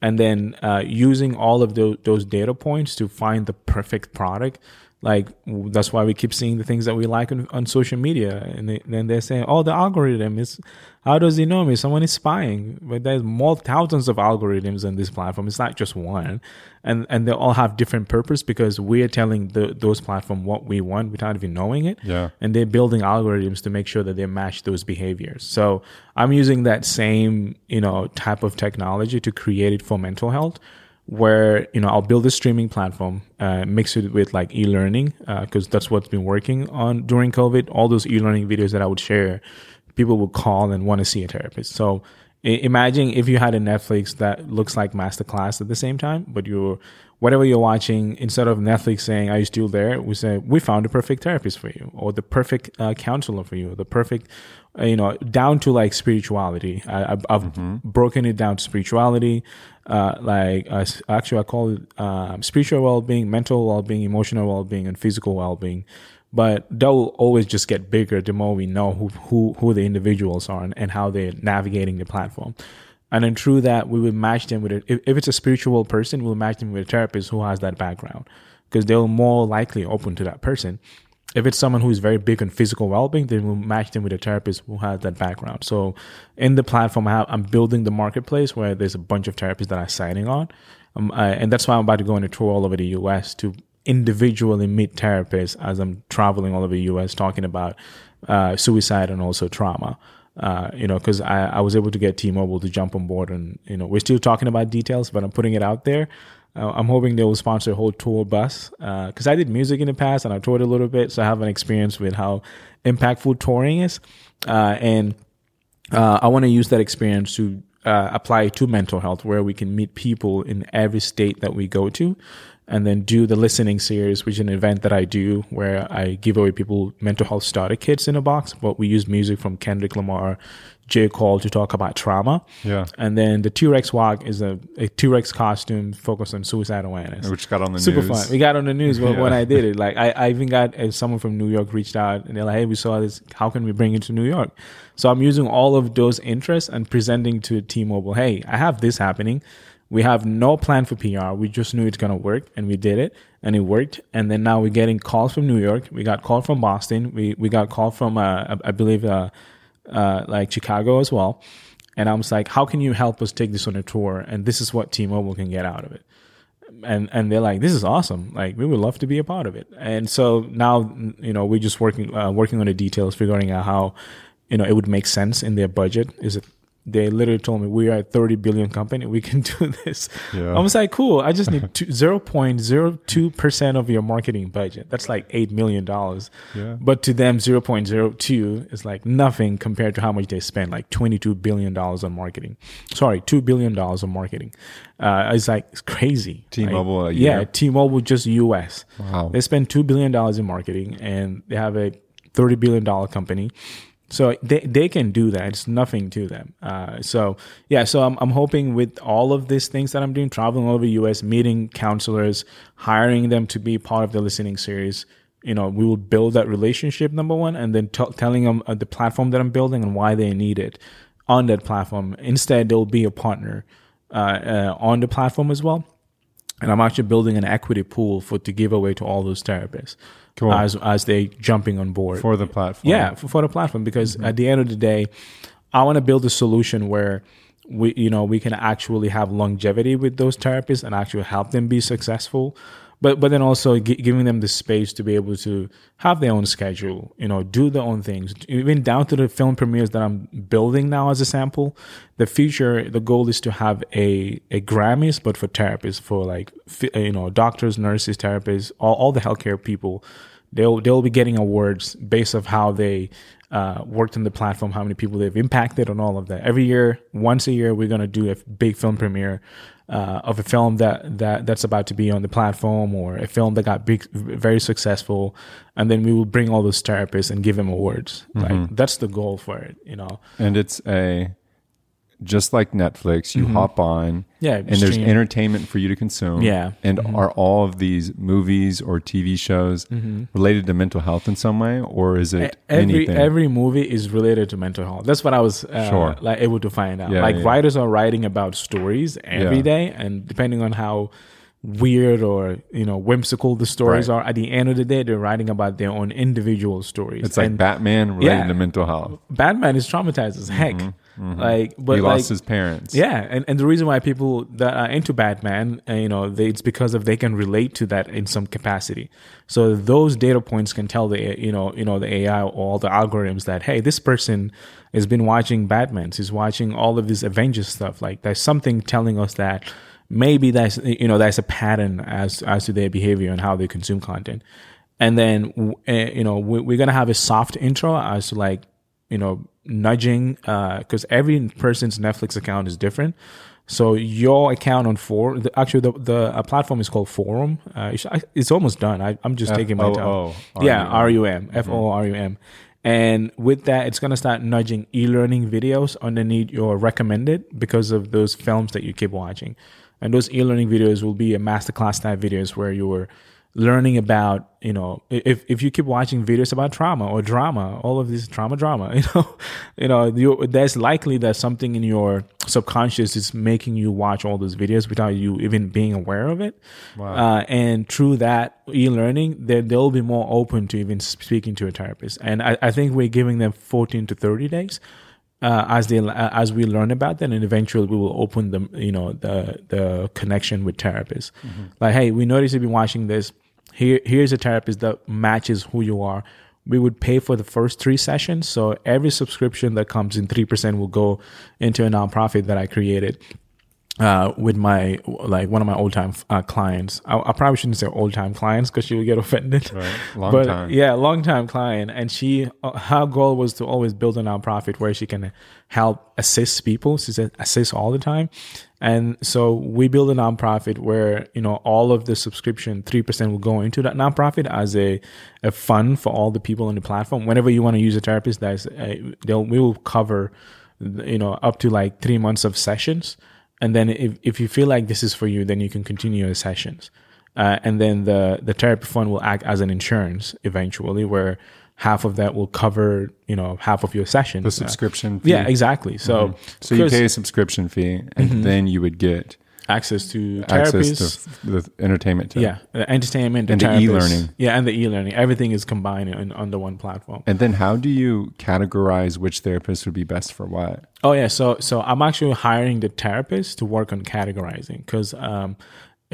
and then uh, using all of those those data points to find the perfect product like that's why we keep seeing the things that we like on, on social media. And they, then they're saying oh the algorithm is how does he know me? Someone is spying. But there's more thousands of algorithms on this platform. It's not just one. And and they all have different purpose because we're telling the, those platform what we want without even knowing it. Yeah. And they're building algorithms to make sure that they match those behaviors. So i'm using that same you know type of technology to create it for mental health where you know I'll build a streaming platform, uh, mix it with like e-learning because uh, that's what's been working on during COVID. All those e-learning videos that I would share, people would call and want to see a therapist. So imagine if you had a Netflix that looks like Masterclass at the same time, but you're whatever you're watching, instead of Netflix saying, "Are you still there?" we say, "We found the perfect therapist for you, or the perfect uh, counselor for you, the perfect uh, you know, down to like spirituality. I, have mm-hmm. broken it down to spirituality. Uh, like uh, actually, I call it uh, spiritual well-being, mental well-being, emotional well-being, and physical well-being. But that will always just get bigger the more we know who who, who the individuals are and, and how they're navigating the platform. And then through that, we will match them with it. If, if it's a spiritual person, we'll match them with a therapist who has that background because they're more likely open to that person if it's someone who is very big on physical well-being, then we'll match them with a therapist who has that background. So in the platform, I am building the marketplace where there's a bunch of therapists that I'm signing on. Um, I, and that's why I'm about to go on a tour all over the US to individually meet therapists as I'm traveling all over the US talking about uh, suicide and also trauma. Uh, you know, because I, I was able to get T-Mobile to jump on board, and you know, we're still talking about details, but I'm putting it out there. Uh, I'm hoping they will sponsor a whole tour bus because uh, I did music in the past and I toured a little bit, so I have an experience with how impactful touring is, uh, and uh, I want to use that experience to apply to mental health, where we can meet people in every state that we go to, and then do the listening series, which is an event that I do where I give away people mental health starter kits in a box, but we use music from Kendrick Lamar J. Cole to talk about trauma. Yeah. And then the T Rex walk is a, a T Rex costume focused on suicide awareness. Which got on the Super news. fun. We got on the news when, yeah. when I did it. Like, I, I even got uh, someone from New York reached out and they're like, hey, we saw this. How can we bring it to New York? So I'm using all of those interests and presenting to T Mobile, hey, I have this happening. We have no plan for PR. We just knew it's going to work and we did it and it worked. And then now we're getting calls from New York. We got called from Boston. We, we got called from, uh, I believe, uh, uh, like Chicago as well. And I was like, how can you help us take this on a tour? And this is what T-Mobile can get out of it. And and they're like, this is awesome. Like we would love to be a part of it. And so now, you know, we're just working uh, working on the details, figuring out how, you know, it would make sense in their budget. Is it they literally told me we are a 30 billion company. We can do this. Yeah. i was like cool. I just need 0.02% of your marketing budget. That's like 8 million dollars. Yeah. but to them 0.02 is like nothing compared to how much they spend like 22 billion dollars on marketing. Sorry 2 billion dollars on marketing. Uh, it's like it's crazy. T-mobile like, yeah t-mobile just us wow. They spend 2 billion dollars in marketing and they have a 30 billion dollar company so they they can do that. It's nothing to them. Uh, so yeah, so I'm I'm hoping with all of these things that I'm doing, traveling all over the U.S., meeting counselors, hiring them to be part of the listening series. You know, we will build that relationship number one, and then t- telling them uh, the platform that I'm building and why they need it on that platform. Instead, they'll be a partner uh, uh on the platform as well. And I'm actually building an equity pool for to give away to all those therapists cool. as as they jumping on board for the platform. Yeah, for, for the platform because mm-hmm. at the end of the day, I want to build a solution where we you know we can actually have longevity with those therapists and actually help them be successful but but then also g- giving them the space to be able to have their own schedule you know do their own things even down to the film premieres that i'm building now as a sample the future the goal is to have a a grammys but for therapists for like you know doctors nurses therapists all, all the healthcare people they'll they'll be getting awards based of how they uh, worked on the platform, how many people they've impacted, and all of that. Every year, once a year, we're gonna do a big film premiere uh, of a film that that that's about to be on the platform, or a film that got big, very successful, and then we will bring all those therapists and give them awards. Mm-hmm. Like that's the goal for it, you know. And it's a just like Netflix, you mm-hmm. hop on, yeah, and there's entertainment for you to consume. Yeah, and mm-hmm. are all of these movies or TV shows mm-hmm. related to mental health in some way, or is it every anything? every movie is related to mental health? That's what I was uh, sure. like able to find out. Yeah, like yeah. writers are writing about stories every yeah. day, and depending on how weird or you know whimsical the stories right. are at the end of the day they're writing about their own individual stories it's like and batman related to mental health batman is traumatized as heck mm-hmm. Like, but he like, lost his parents. Yeah, and, and the reason why people that are into Batman, uh, you know, they, it's because of they can relate to that in some capacity. So those data points can tell the you know you know the AI or all the algorithms that hey, this person has been watching Batman's, he's watching all of this Avengers stuff. Like, there's something telling us that maybe that's you know that's a pattern as as to their behavior and how they consume content. And then uh, you know we're gonna have a soft intro as to like you know nudging because uh, every person's Netflix account is different. So your account on forum, the, actually the the uh, platform is called Forum. Uh, it's, it's, almost done. I, am just taking my time. Yeah, R U M F O R U M. And with that, it's gonna start nudging e-learning videos underneath your recommended because of those films that you keep watching. And those e-learning videos will be a masterclass type videos where you're learning about you know if if you keep watching videos about trauma or drama all of this trauma drama you know you know you, there's likely that something in your subconscious is making you watch all those videos without you even being aware of it wow. uh, and through that e-learning they, they'll be more open to even speaking to a therapist and I, I think we're giving them 14 to 30 days uh, as they uh, as we learn about them, and eventually we will open the you know the the connection with therapists. Mm-hmm. Like, hey, we noticed you've been watching this here here's a therapist that matches who you are we would pay for the first three sessions so every subscription that comes in 3% will go into a nonprofit that i created uh, with my like one of my old time uh, clients. I, I, probably shouldn't say old time clients because she would get offended. Right. Long but time. yeah, long time client, and she uh, her goal was to always build a nonprofit where she can help assist people. She said assist all the time, and so we build a nonprofit where you know all of the subscription three percent will go into that nonprofit as a a fund for all the people on the platform. Whenever you want to use a therapist, that's a, they'll we will cover you know up to like three months of sessions and then if, if you feel like this is for you then you can continue your sessions uh, and then the the therapy fund will act as an insurance eventually where half of that will cover you know half of your session the subscription fee. yeah exactly so mm-hmm. so you pay a subscription fee and mm-hmm. then you would get access to therapies, access to the entertainment, to, yeah, entertainment and the e-learning, yeah, and the e-learning. Everything is combined in, under one platform. And then, how do you categorize which therapist would be best for what? Oh yeah, so so I'm actually hiring the therapist to work on categorizing because um,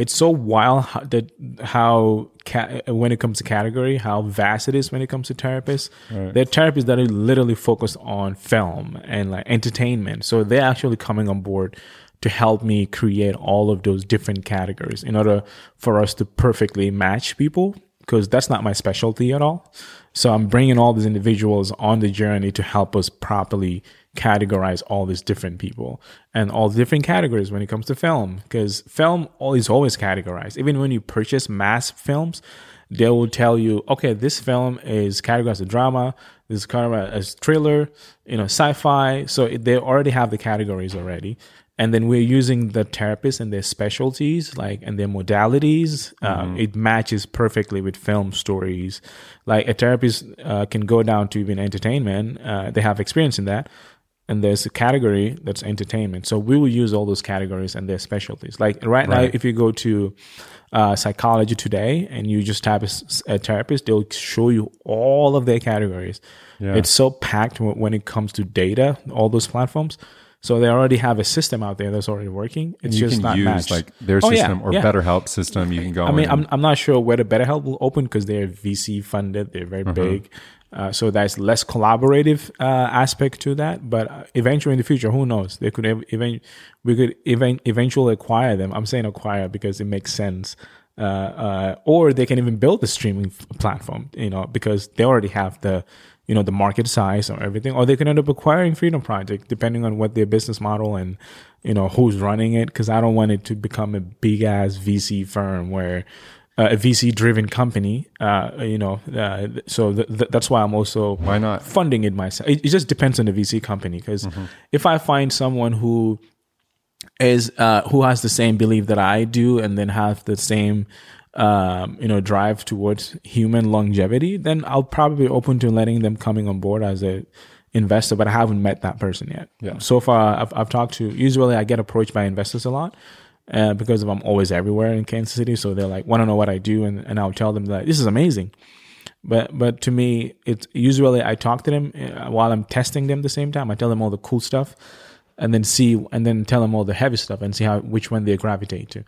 it's so wild how, that how ca- when it comes to category, how vast it is when it comes to therapists. Right. There are therapists that are literally focused on film and like entertainment, so they're actually coming on board to help me create all of those different categories in order for us to perfectly match people because that's not my specialty at all. So I'm bringing all these individuals on the journey to help us properly categorize all these different people and all different categories when it comes to film because film is always categorized. Even when you purchase mass films, they will tell you, okay, this film is categorized as drama, this is categorized as thriller, you know, sci-fi. So they already have the categories already and then we're using the therapists and their specialties like and their modalities uh, mm-hmm. it matches perfectly with film stories like a therapist uh, can go down to even entertainment uh, they have experience in that and there's a category that's entertainment so we will use all those categories and their specialties like right, right. now if you go to uh, psychology today and you just type a, a, therapist they'll show you all of their categories yeah. it's so packed when it comes to data all those platforms So they already have a system out there that's already working. It's you just can not use matched. like their Oh, yeah, system or yeah. BetterHelp system. You can go. I mean, I'm, I'm not sure whether BetterHelp will open because they're VC funded. They're very big. Uh, so that's less collaborative uh, aspect to that. But eventually in the future, who knows? They could ev- even we could even eventually acquire them. I'm saying acquire because it makes sense. Uh, uh, or they can even build the streaming f- platform, you know, because they already have the, you know, the market size or everything. Or they can end up acquiring Freedom Project, depending on what their business model and, you know, who's running it. Because I don't want it to become a big ass VC firm where uh, a VC driven company. Uh, you know, uh, so th- th- that's why I'm also Why not? funding it myself. It, it just depends on the VC company because if I find someone who is uh, who has the same belief that I do and then have the same um, you know drive towards human longevity, then I'll probably be open to letting them coming on board as a investor. But I haven't met that person yet. Yeah. So far, I've, I've talked to. Usually, I get approached by investors a lot. Uh, because I'm always everywhere in Kansas City, so they're like want to know what I do, and, and I'll tell them that this is amazing. But but to me, it's usually I talk to them uh, while I'm testing them. At the same time, I tell them all the cool stuff, and then see and then tell them all the heavy stuff and see how which one they gravitate to.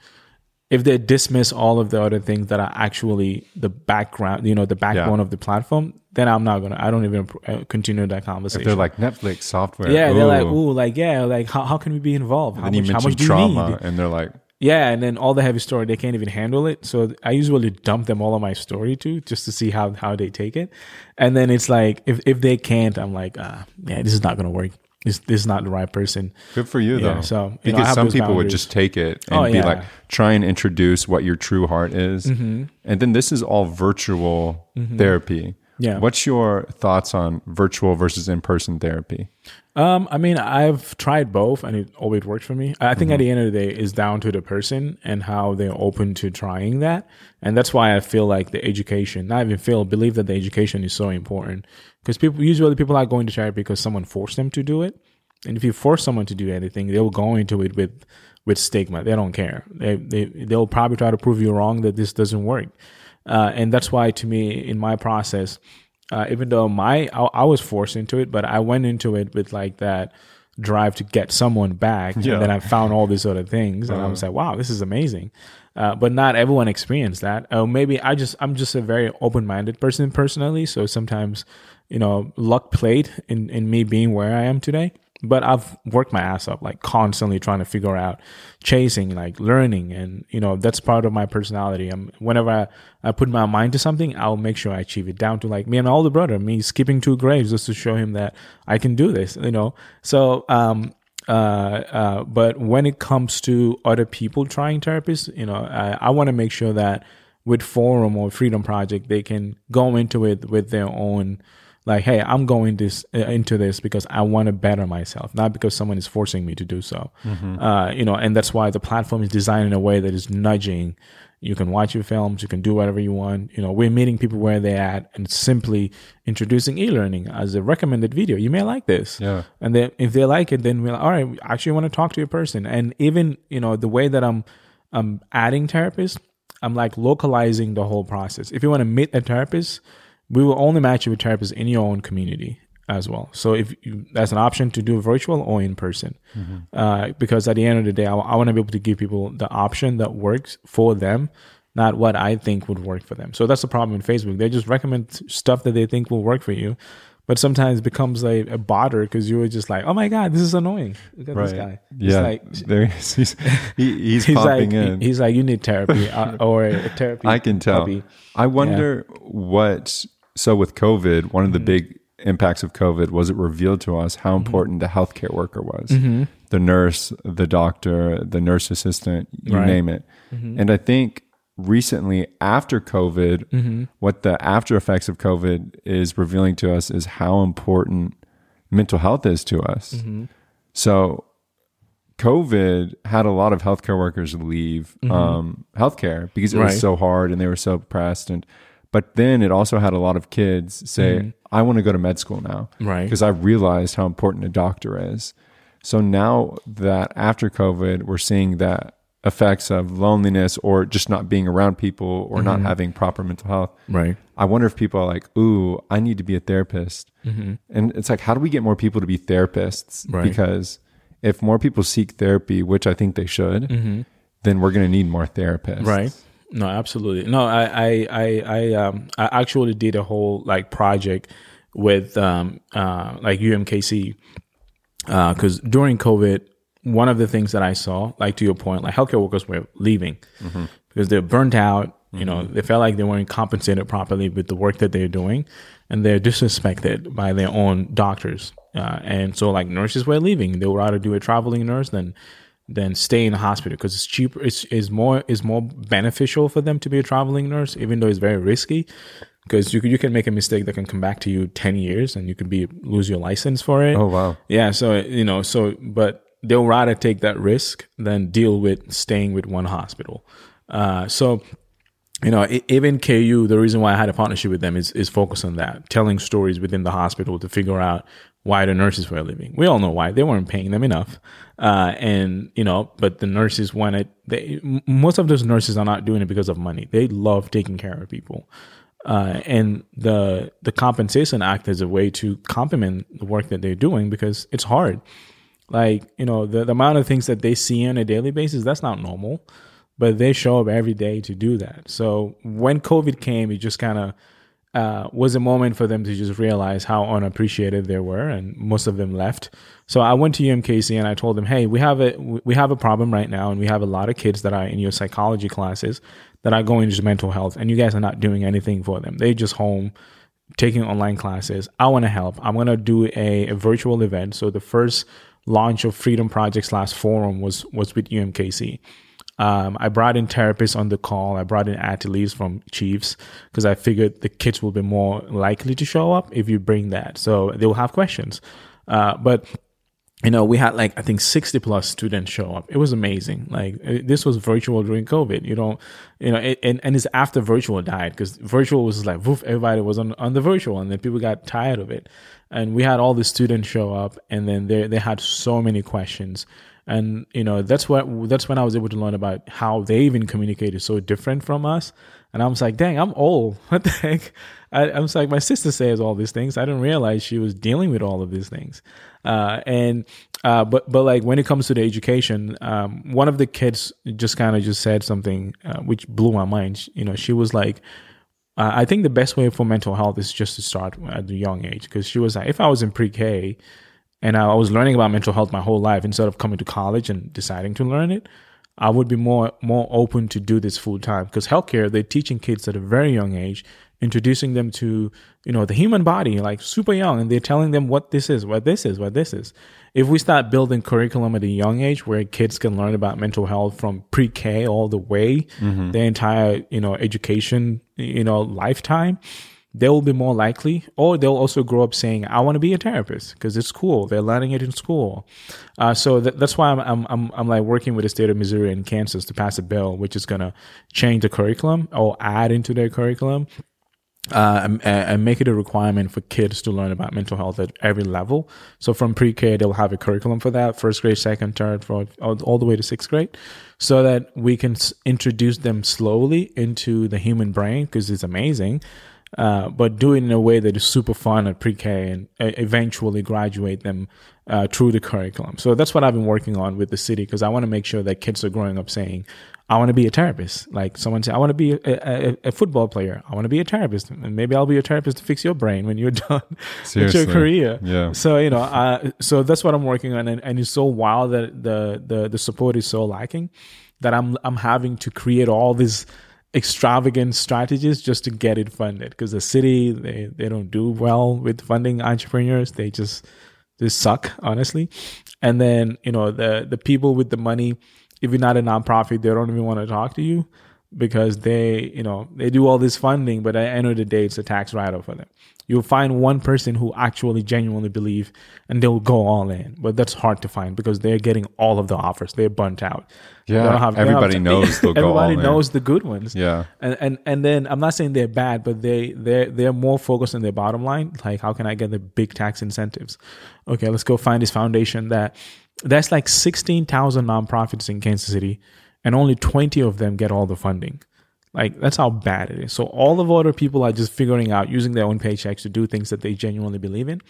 If they dismiss all of the other things that are actually the background, you know, the backbone of the platform, then I'm not gonna. I don't even uh, continue that conversation. They're like Netflix software. yeah, they're like, Ooh. ooh, like yeah, like how, how can we be involved? How you much, how much do you trauma, need? and they're like, Yeah, and then all the heavy story, they can't even handle it. So I usually dump them all of my story too, just to see how how they take it. And then it's like if if they can't, I'm like, ah, yeah, this is not gonna work. This this is not the right person. Good for you Yeah, though. so, you because have some people would just take it and Oh, be yeah. like, try and introduce what your true heart is, Mm-hmm. and then this is all virtual therapy. Yeah. What's your thoughts on virtual versus in person therapy? Um, I mean, I've tried both, and it always worked for me. I think at the end of the day, it's down to the person and how they're open to trying that, and that's why I feel like the education. Not even feel, believe that the education is so important because people usually people are going to therapy because someone forced them to do it, and if you force someone to do anything, they'll go into it with with stigma. They don't care. They they they'll probably try to prove you wrong that this doesn't work, uh, and that's why to me in my process uh, even though my I, I was forced into it, but I went into it with like that drive to get someone back, Yeah. and then I found all these other things, and I was like, wow, this is amazing. Uh, but not everyone experienced that. Uh, maybe I just I'm just a very open minded person personally, so sometimes you know luck played in in me being where I am today. But I've worked my ass up, like constantly trying to figure out, chasing, like learning, and you know that's part of my personality. I'm whenever I, I put my mind to something, I'll make sure I achieve it. Down to like me and my older brother, me skipping two graves just to show him that I can do this. You know, so um, uh, uh, but when it comes to other people trying therapists, you know, I, I want to make sure that with Forum or Freedom Project, they can go into it with their own, like, hey, I'm going this uh, into this because I want to better myself, not because someone is forcing me to do so. Uh, you know, and that's why the platform is designed in a way that is nudging. You can watch your films, you can do whatever you want. You know, we're meeting people where they're at and simply introducing e-learning as a recommended video. You may like this. Yeah. And then if they like it, then we're like, all right, we actually want to talk to a person. And even, you know, the way that I'm I'm adding therapists, I'm like localizing the whole process. If you want to meet a therapist, we will only match you with therapists in your own community as well. So if you, that's an option to do virtual or in person, uh, because at the end of the day, I, want to be able to give people the option that works for them, not what I think would work for them. So that's the problem in Facebook. They just recommend stuff that they think will work for you. But sometimes it becomes like a bother because you were just like, oh my God, this is annoying. Look at this guy. Yeah. like, there he is. He's, he, he's, he's popping like, in. he's like, you need therapy uh, or therapy. I can tell. puppy. I wonder what. So with COVID, one of Mm-hmm. the big impacts of COVID was it revealed to us how important the healthcare worker was, Mm-hmm. the nurse, the doctor, the nurse assistant, you Right. name it. And I think recently after COVID, Mm-hmm. what the after effects of COVID is revealing to us is how important mental health is to us. Mm-hmm. So COVID had a lot of healthcare workers leave um, healthcare because it Right. was so hard and they were so pressed. And but then it also had a lot of kids say, mm-hmm. "I want to go to med school now," Right. Because I realized how important a doctor is. So now that after COVID, we're seeing that effects of loneliness or just not being around people or not mm-hmm. having proper mental health. Right. I wonder if people are like, "Ooh, I need to be a therapist," mm-hmm. and it's like, how do we get more people to be therapists? Right. Because if more people seek therapy, which I think they should, then we're going to need more therapists. Mm-hmm. Right. No, absolutely. No, I, I, I, I, um, I actually did a whole like project with, um, uh, like UMKC, uh, cause during COVID, one of the things that I saw, like to your point, like healthcare workers were leaving because they're burnt out. You know, they felt like they weren't compensated properly with the work that they're doing, and they're disrespected by their own doctors. Uh, and so, like nurses were leaving. They would rather do a traveling nurse than than stay in the hospital because it's cheaper. It's is more is more beneficial for them to be a traveling nurse, even though it's very risky. Because you can, you can make a mistake that can come back to you ten years, and you can be lose your license for it. Oh wow. Yeah, so you know, so but they'll rather take that risk than deal with staying with one hospital. Uh, so you know, even KU, the reason why I had a partnership with them is is focus on that, telling stories within the hospital to figure out why the nurses were leaving. We all know why they weren't paying them enough, uh, and you know, but the nurses wanted. They most of those nurses are not doing it because of money. They love taking care of people. Uh, and the the compensation act is a way to complement the work that they're doing because it's hard like you know the, the amount of things that they see on a daily basis that's not normal but they show up every day to do that so when covid came it just kind of uh, was a moment for them to just realize how unappreciated they were and most of them left so i went to umkc and i told them hey we have a we have a problem right now and we have a lot of kids that are in your psychology classes that are going into mental health and you guys are not doing anything for them They're just home taking online classes. I want to help. I'm going to do a, a virtual event. So the first launch of Freedom Projects slash forum was was with UMKC. Um, I brought in therapists on the call. I brought in athletes from Chiefs because I figured the kids will be more likely to show up if you bring that. So they will have questions. Uh, but you know, we had like I think sixty plus students show up. It was amazing. Like it- this was virtual during COVID. You know, you know, it, and and it's after virtual died because virtual was like woof, everybody was on on the virtual, and then people got tired of it. And we had all the students show up, and then they they had so many questions. And you know that's what that's when I was able to learn about how they even communicated so different from us. And I was like, dang, I'm old. What the heck? I, I was like, my sister says all these things. I didn't realize she was dealing with all of these things. Uh, and uh, but but like when it comes to the education, um, one of the kids just kind of just said something uh, which blew my mind. You know, she was like, I think the best way for mental health is just to start at a young age. Because she was like, if I was in pre-K and I was learning about mental health my whole life instead of coming to college and deciding to learn it, I would be more more open to do this full time. Because healthcare, they're teaching kids at a very young age, introducing them to you know the human body like super young, and they're telling them what this is, what this is, what this is. If we start building curriculum at a young age where kids can learn about mental health from pre-K all the way, mm-hmm. the entire you know education you know lifetime, they will be more likely, or they'll also grow up saying, "I want to be a therapist" because it's cool. They're learning it in school. Uh, so th- that's why I'm, I'm I'm I'm like working with the state of Missouri and Kansas to pass a bill which is gonna change the curriculum or add into their curriculum. Uh, and, and make it a requirement for kids to learn about mental health at every level. So from pre-K, they'll have a curriculum for that, first grade, second, third, fourth, all, all the way to sixth grade, so that we can s- introduce them slowly into the human brain because it's amazing. Uh, but do it in a way that is super fun at pre-K and uh, eventually graduate them uh, through the curriculum. So that's what I've been working on with the city because I want to make sure that kids are growing up saying, I want to be a therapist. Like someone said, I want to be a, a, a football player. I want to be a therapist. And maybe I'll be a therapist to fix your brain when you're done with your career. Yeah. So, you know, uh, so that's what I'm working on. And, and it's so wild that the, the, the support is so lacking that I'm, I'm having to create all these extravagant strategies just to get it funded because the city, they, they don't do well with funding entrepreneurs. They just, they suck, honestly. And then, you know, the, the people with the money, if you're not a nonprofit, they don't even want to talk to you because they, you know, they do all this funding, but at the end of the day, it's a tax write-off for them. You'll find one person who actually genuinely believe and they'll go all in, but that's hard to find because they're getting all of the offers. They're burnt out. They Yeah, have- they don't have everybody knows they'll Everybody all in. knows the good ones. Yeah. And, and and then I'm not saying they're bad, but they they they're more focused on their bottom line. Like, how can I get the big tax incentives? Okay, let's go find this foundation that that's like sixteen thousand nonprofits in Kansas City, and only twenty of them get all the funding. Like that's how bad it is. So all of other people are just figuring out using their own paychecks to do things that they genuinely believe in,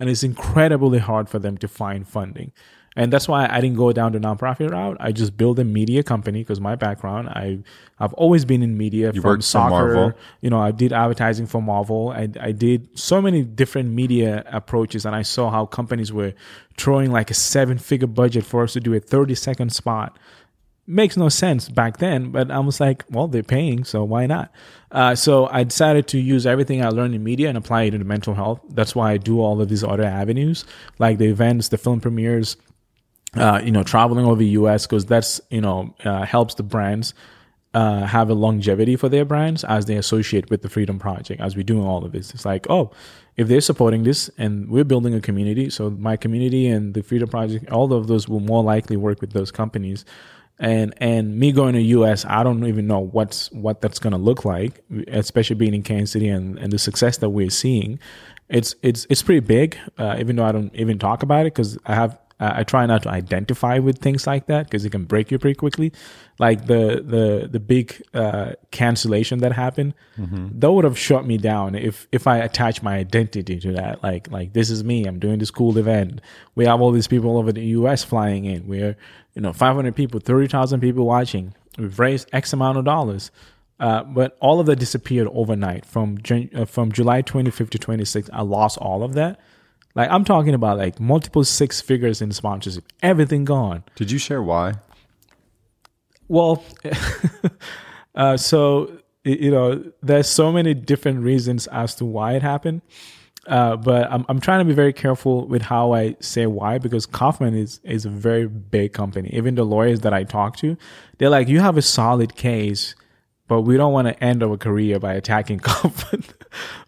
and it's incredibly hard for them to find funding. And that's why I didn't go down the nonprofit route. I just built a media company because my background, I I've always been in media You from soccer. Marvel. You know, I did advertising for Marvel. I I did so many different media approaches, and I saw how companies were throwing like a seven figure budget for us to do a thirty second spot makes no sense back then, but I was like, well, they're paying, so why not? Uh, so I decided to use everything I learned in media and apply it into mental health. That's why I do all of these other avenues, like the events, the film premieres, uh, you know, traveling over the U.S. because that's you know uh, helps the brands uh, have a longevity for their brands as they associate with the Freedom Project. As we're doing all of this, it's like, oh, if they're supporting this and we're building a community, so my community and the Freedom Project, all of those will more likely work with those companies. And and me going to US, I don't even know what's what that's going to look like, especially being in Kansas City and, and the success that we're seeing. It's it's it's pretty big, uh, even though I don't even talk about it because I have uh, I try not to identify with things like that because it can break you pretty quickly. Like the the the big uh, cancellation that happened, that would have shut me down if if I attach my identity to that. Like like this is me. I'm doing this cool event. We have all these people over the U.S. flying in. We're you know 500 people, 30,000 people watching. We've raised X amount of dollars. Uh, but all of that disappeared overnight from Jan- uh, from July 25th to 26th. I lost all of that. Like I'm talking about like multiple six figures in sponsorship, everything gone. Did you share why? Well, uh, so you know, there's so many different reasons as to why it happened. Uh, but I'm I'm trying to be very careful with how I say why because Kauffman is is a very big company. Even the lawyers that I talk to, they're like, you have a solid case, but we don't want to end our career by attacking Kauffman,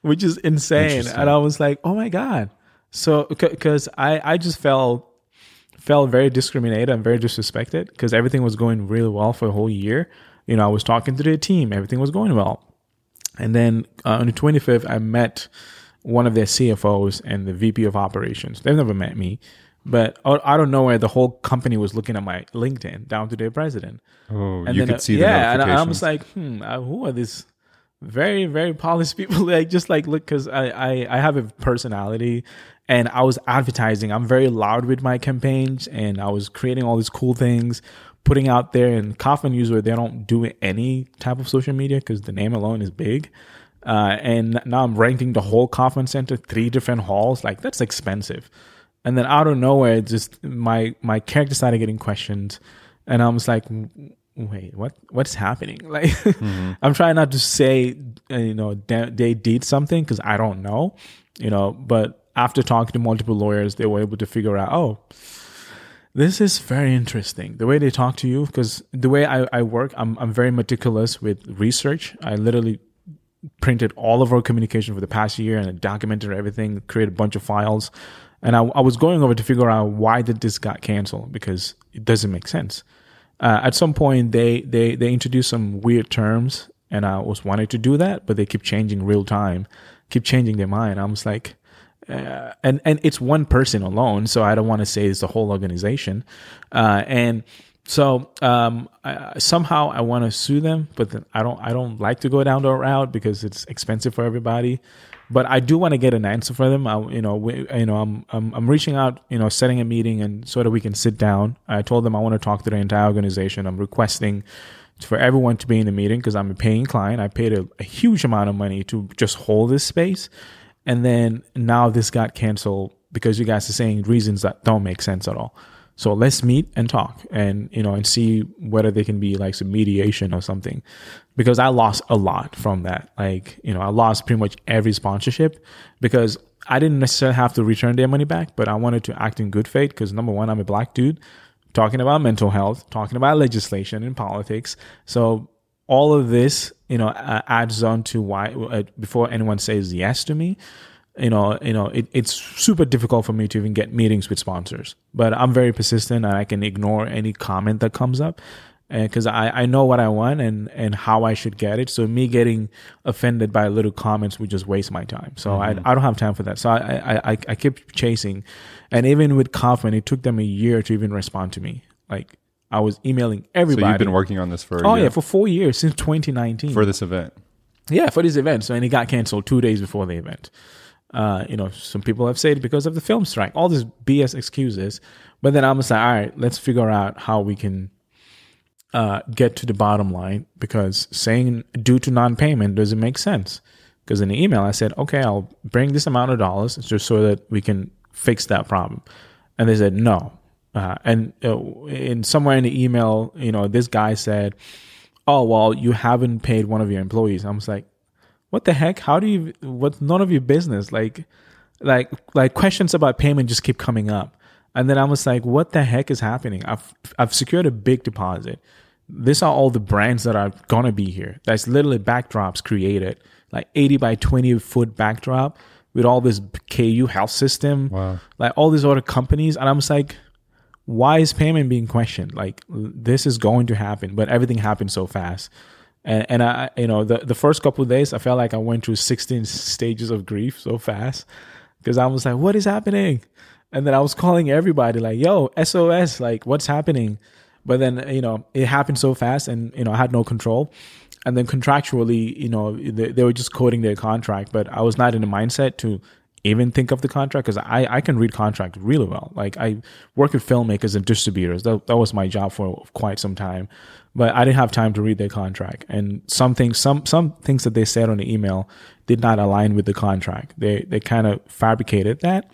which is insane. And I was like, oh my god. So because I I just felt felt very discriminated and very disrespected because everything was going really well for a whole year. You know, I was talking to their team, everything was going well. And then uh, on the 25th, I met one of their CFOs and the VP of operations. They've never met me, but I don't know where the whole company was looking at my LinkedIn down to their president. Oh, And you then, could uh, see the yeah, and I, was like, hmm, uh, who are these very very polished people? like just like look, because I, I I have a personality, and I was advertising. I'm very loud with my campaigns, and I was creating all these cool things, putting out there. And Kauffman usually they don't do any type of social media because the name alone is big. Uh, and now I'm renting the whole Kauffman Center, three different halls. Like that's expensive. And then out of nowhere, just my my character started getting questioned, and I was like, "Wait, what? What's happening?" Like, I'm trying not to say, uh, you know, they, they did something because I don't know, you know. But after talking to multiple lawyers, they were able to figure out, oh, this is very interesting. The way they talk to you, because the way I, I work, I'm I'm very meticulous with research. I literally printed all of our communication for the past year and documented everything, created a bunch of files. And I, I was going over to figure out why did this got canceled because it doesn't make sense. Uh, at some point, they, they, they introduced some weird terms and I was wanting to do that, but they keep changing real time, keep changing their mind. I was like, uh, and and it's one person alone, so I don't want to say it's the whole organization. Uh, and so um, I, somehow I want to sue them, but I don't. I don't like to go down that route because it's expensive for everybody. But I do want to get an answer for them. I, you know, we, you know, I'm, I'm I'm reaching out, you know, setting a meeting, and so that we can sit down. I told them I want to talk to the entire organization. I'm requesting for everyone to be in the meeting because I'm a paying client. I paid a, a huge amount of money to just hold this space, and then now this got canceled because you guys are saying reasons that don't make sense at all. So let's meet and talk and you know and see whether there can be like some mediation or something. Because I lost a lot from that. Like, you know, I lost pretty much every sponsorship because I didn't necessarily have to return their money back, but I wanted to act in good faith because number one, I'm a black dude talking about mental health, talking about legislation and politics. So all of this, you know, adds on to why uh, before anyone says yes to me, you know, you know, it, it's super difficult for me to even get meetings with sponsors. But I'm very persistent, and I can ignore any comment that comes up uh, because I, I know what I want and and how I should get it. So me getting offended by little comments would just waste my time. So I, mm-hmm. I don't have time for that. So I I, I I keep chasing, and even with Kauffman, it took them a year to even respond to me. Like I was emailing so everybody. you've been working on this for a Oh year yeah, for four years since 2019. for this event. yeah, for this event. So and it got canceled two days before the event. Uh, you know, some people have said because of the film strike, all these BS excuses. But then I'm just like, all right, let's figure out how we can uh, get to the bottom line because saying due to non-payment doesn't make sense. Because in the email I said, okay, I'll bring this amount of dollars just so that we can fix that problem, and they said no. Uh, and uh, in somewhere in the email, you know, this guy said, "Oh well, you haven't paid one of your employees." I was like, "What the heck? How do you? What's none of your business?" Like, like, like questions about payment just keep coming up, and then I was like, "What the heck is happening?" I've I've secured a big deposit. These are all the brands that are gonna be here. That's literally backdrops created, like eighty by twenty foot backdrop with all this KU health system, Wow. like all these other companies, and I'm just like why is payment being questioned? Like this is going to happen, but everything happened so fast. And, and I, you know, the, the first couple days, I felt like I went through 16 stages of grief so fast because I was like, what is happening? And then I was calling everybody like, yo, SOS, like what's happening? But then, you know, it happened so fast and, you know, I had no control. And then contractually, you know, they, they were just coding their contract, but I was not in the mindset to even think of the contract because I, I can read contract really well. Like I work with filmmakers and distributors. That, that was my job for quite some time, but I didn't have time to read their contract. And some things, some some things that they said on the email did not align with the contract. They they kind of fabricated that.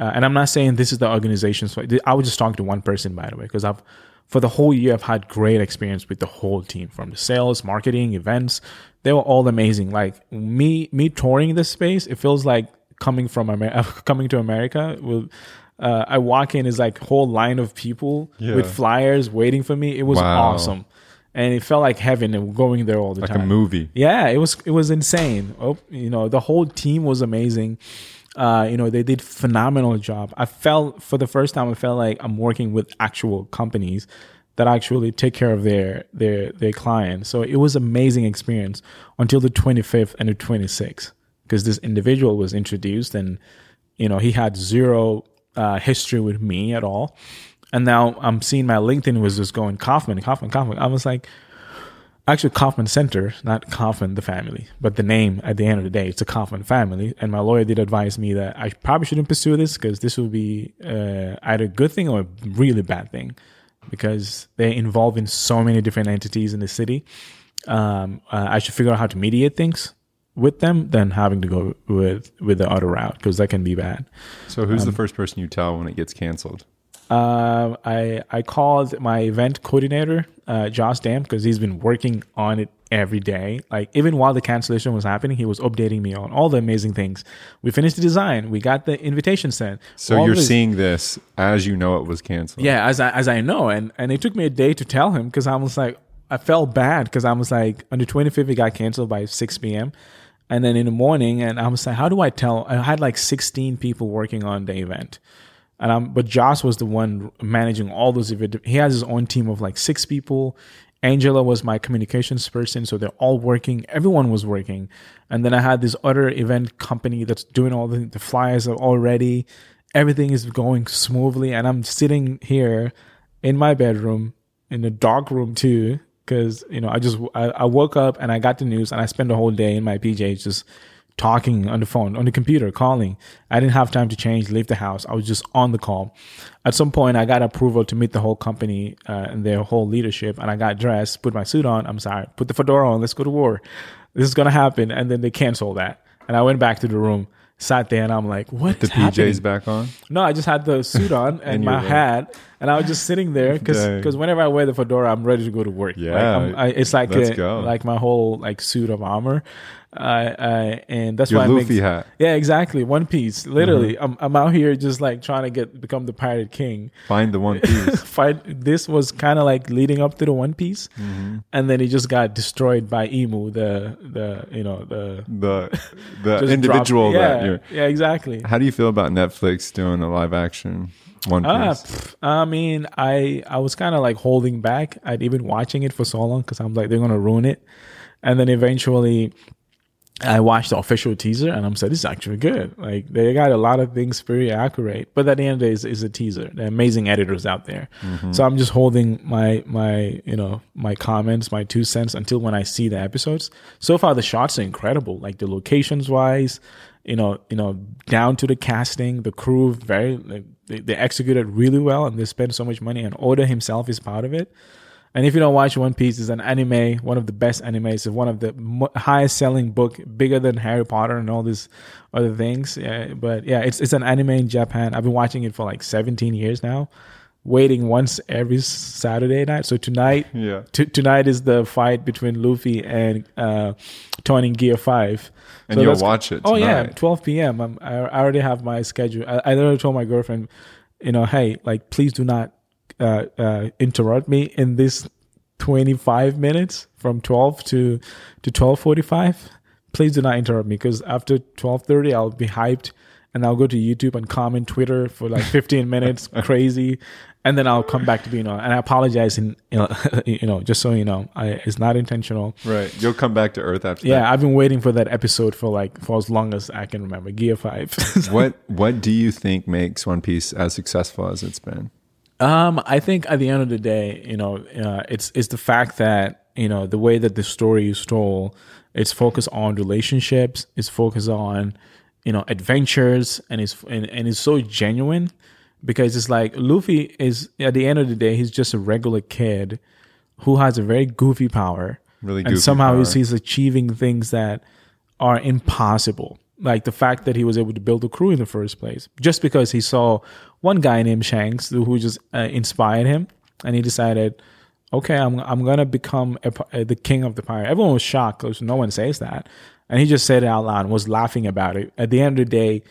Uh, and I'm not saying this is the organization's. Fault. I was just talking to one person, by the way, because I've for the whole year I've had great experience with the whole team from the sales, marketing, events. They were all amazing. Like me me touring this space, it feels like coming from America, coming to America. With, uh, I walk in, is like whole line of people Yeah. with flyers waiting for me. It was Wow. awesome, and it felt like heaven. And going there all the Like time. Like a movie. Yeah, it was it was insane. Oh, you know, the whole team was amazing. Uh, you know, they did phenomenal job. I felt for the first time, I felt like I'm working with actual companies that actually take care of their their their clients. So it was amazing experience until the 25th and the 26th because this individual was introduced and you know he had zero uh, history with me at all. And now I'm seeing my LinkedIn was just going Kauffman, Kauffman, Kauffman. I was like, actually Kauffman Center, not Kauffman the family, but the name at the end of the day, it's a Kauffman family. And my lawyer did advise me that I probably shouldn't pursue this because this will be uh, either a good thing or a really bad thing because they're involved in so many different entities in the city. Um, uh, I should figure out how to mediate things with them than having to go with with the other route because that can be bad. So who's the first person you tell when it gets canceled? Um, I I called my event coordinator, uh, Josh Dam, because he's been working on it every day. Like even while the cancellation was happening, he was updating me on all the amazing things. We finished the design. We got the invitation sent. So All you're this- seeing this as you know it was canceled. yeah, as I as I know, and and it took me a day to tell him because I was like, I felt bad because I was like, on the 25th it got canceled by 6 p.m. And then in the morning, and I was like, how do I tell? I had like 16 people working on the event, and I'm but Josh was the one managing all those events. He has his own team of like six people. Angela was my communications person, so they're all working. Everyone was working, and then I had this other event company that's doing all the, the flyers are all ready. Everything is going smoothly, and I'm sitting here in my bedroom in a dark room too, because you know I just I, I woke up and I got the news, and I spent the whole day in my PJs just talking on the phone, on the computer, calling. I didn't have time to change, leave the house. I was just on the call. At some point, I got approval to meet the whole company uh, and their whole leadership, and I got dressed, put my suit on. I'm sorry, put the fedora on. Let's go to war. This is gonna happen, and then they canceled that, and I went back to the room, sat there, and I'm like, "What?" The PJs back on. No, I just had the suit on and you my hat, and I was just sitting there Dang. because whenever I wear the fedora, I'm ready to go to work. Like, Yeah, I'm- I, it's like a- like my whole like suit of armor, uh, uh, and that's Your why I Luffy make, hat. Yeah, exactly, one piece. Literally, Mm-hmm. I'm I'm out here just like trying to get become the pirate king. Find the one piece. Find This was kind of like leading up to the One Piece, Mm-hmm. and then he just got destroyed by Imu, the the you know the the the individual yeah, you're. yeah, exactly. How do you feel about Netflix doing a live action One Piece? Ah, pff, I mean, I I was kind of like holding back. I'd even watching it for so long because I'm like they're gonna ruin it, and then eventually. I watched the official teaser and I'm said this is actually good. Like they got a lot of things very accurate, but at the end of the day, it's, it's a teaser. Are amazing editors out there, mm-hmm. so I'm just holding my my you know my comments, my two cents until when I see the episodes. So far, the shots are incredible. Like the locations wise, you know, you know, down to the casting, the crew, very like, they, they executed really well, and they spent so much money. And Oda himself is part of it. And if you don't watch One Piece, it's an anime, one of the best animes, one of the mo- highest selling book, bigger than Harry Potter and all these other things. Yeah, but yeah, it's it's an anime in Japan. I've been watching it for like 17 years now, waiting once every Saturday night. So tonight, Yeah. t- tonight is the fight between Luffy and uh, Tony Gear Five. And you'll watch it Oh yeah, 12 p.m. I'm, I I already have my schedule. I, I literally told my girlfriend, you know, hey, like please do not uh, uh, interrupt me in this 25 minutes from 12 to to 12:45. Please do not interrupt me because after 12:30 I'll be hyped and I'll go to YouTube and comment Twitter for like 15 minutes, crazy, and then I'll come back to be you know. And I apologize, in you know, you know, just so you know, I, it's not intentional. Right. You'll come back to Earth after Yeah, that. I've been waiting for that episode for like for as long as I can remember. Gear Five. What What do you think makes One Piece as successful as it's been? Um, I think at the end of the day, you know, uh, it's it's the fact that you know the way that the story is told, it's focused on relationships, it's focused on you know adventures, and it's and, and it's so genuine because it's like Luffy is at the end of the day, he's just a regular kid who has a very goofy power, Really and goofy somehow he's, power. he's achieving things that are impossible. Like the fact that he was able to build a crew in the first place, just because he saw one guy named Shanks who just uh, inspired him, and he decided, okay, I'm I'm gonna become a, uh, the king of the pirate. Everyone was shocked because no one says that, and he just said it out loud and was laughing about it. At the end of the day,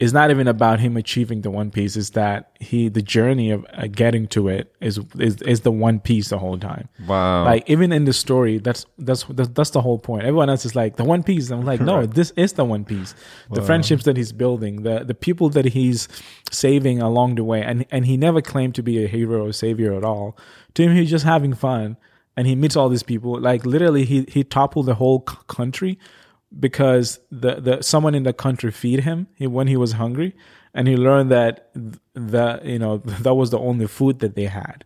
it's not even about him achieving the one piece. It's that he the journey of uh, getting to it is, is is the one piece the whole time. Wow. Like even in the story, that's that's that's, that's the whole point. Everyone else is like the one piece. I'm like, no, this is the one piece. The friendships that he's building, the the people that he's saving along the way, and and he never claimed to be a hero or savior at all. To him, he's just having fun, and he meets all these people. Like literally, he he toppled the whole c- country because the the someone in the country feed him when he was hungry, and he learned that that you know that was the only food that they had.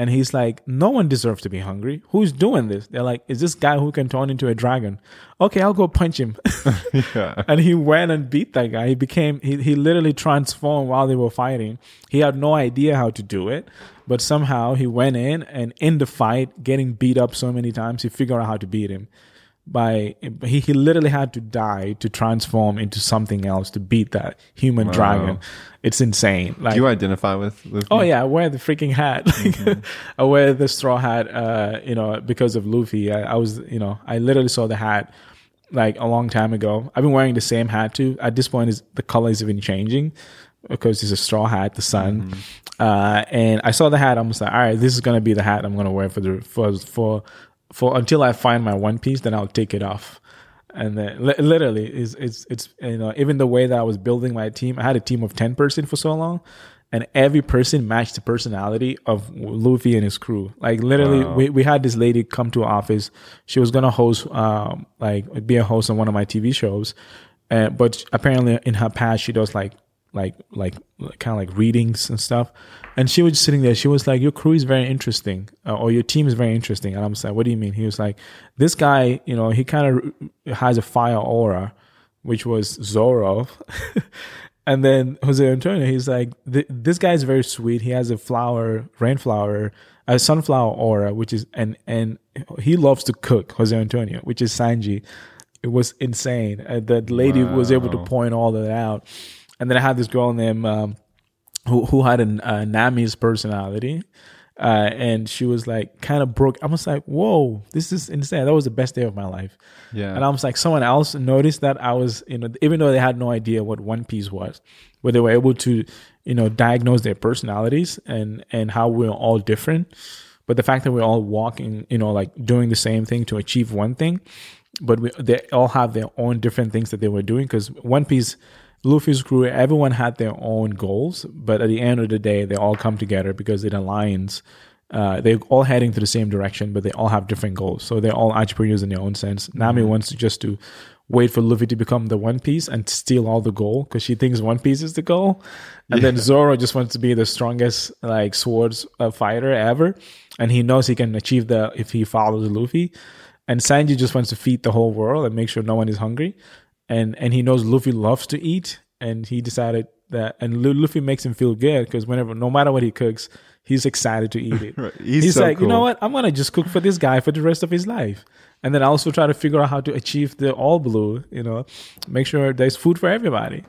And he's like, no one deserves to be hungry. Who's doing this? They're like, is this guy who can turn into a dragon? Okay, I'll go punch him. yeah. and he went and beat that guy. He became, he, he literally transformed while they were fighting. He had no idea how to do it, but somehow he went in and in the fight, getting beat up so many times, he figured out how to beat him. By he, he literally had to die to transform into something else to beat that human dragon. It's insane. Like Do you identify with? Oh yeah, I wear the freaking hat. Like, I wear the straw hat. Uh, you know, because of Luffy. I, I was, you know, I literally saw the hat like a long time ago. I've been wearing the same hat too. At this point, is the colors have been changing because it's a straw hat, the sun. Uh, and I saw the hat. I'm just like, all right, this is gonna be the hat I'm gonna wear for the for for for until I find my one piece. Then I'll take it off. And then li- literally, is it's it's you know even the way that I was building my team, I had a team of ten person for so long, and every person matched the personality of Luffy and his crew. Like literally, we, we had this lady come to our office. She was gonna host, um, like be a host on one of my TV shows, uh, but apparently in her past she does like like like kind of like readings and stuff. And she was just sitting there. She was like, "Your crew is very interesting, uh, or your team is very interesting." And I'm like, "What do you mean?" He was like, "This guy, you know, he kind of has a fire aura, which was Zoro." and then Jose Antonio, he's like, "This guy is very sweet. He has a flower, rainflower, a sunflower aura, which is and and he loves to cook." Jose Antonio, which is Sanji. It was insane. Uh, the lady was able to point all that out. And then I had this girl named um, who who had an uh, Nami's personality, uh, and she was like kind of broke. I was like, "Whoa, this is insane!" That was the best day of my life. Yeah. And I was like, someone else noticed that I was, you know, even though they had no idea what One Piece was, but they were able to, you know, diagnose their personalities and and how we're all different. But the fact that we're all walking, you know, like doing the same thing to achieve one thing, but we, they all have their own different things that they were doing because One Piece. Luffy's crew, everyone had their own goals, but at the end of the day, they all come together because it aligns. Uh, they're all heading to the same direction, but they all have different goals. So they're all entrepreneurs in their own sense. Nami wants to just to wait for Luffy to become the One Piece and steal all the gold because she thinks One Piece is the goal. And then Zoro just wants to be the strongest like swords uh, fighter ever, and he knows he can achieve that if he follows Luffy. And Sanji just wants to feed the whole world and make sure no one is hungry and and he knows Luffy loves to eat, and he decided that, and Luffy makes him feel good because whenever, no matter what he cooks, he's excited to eat it. Right. He's, He's so like, you know what? I'm gonna just cook for this guy for the rest of his life, and then I also try to figure out how to achieve the all blue. You know, make sure there's food for everybody.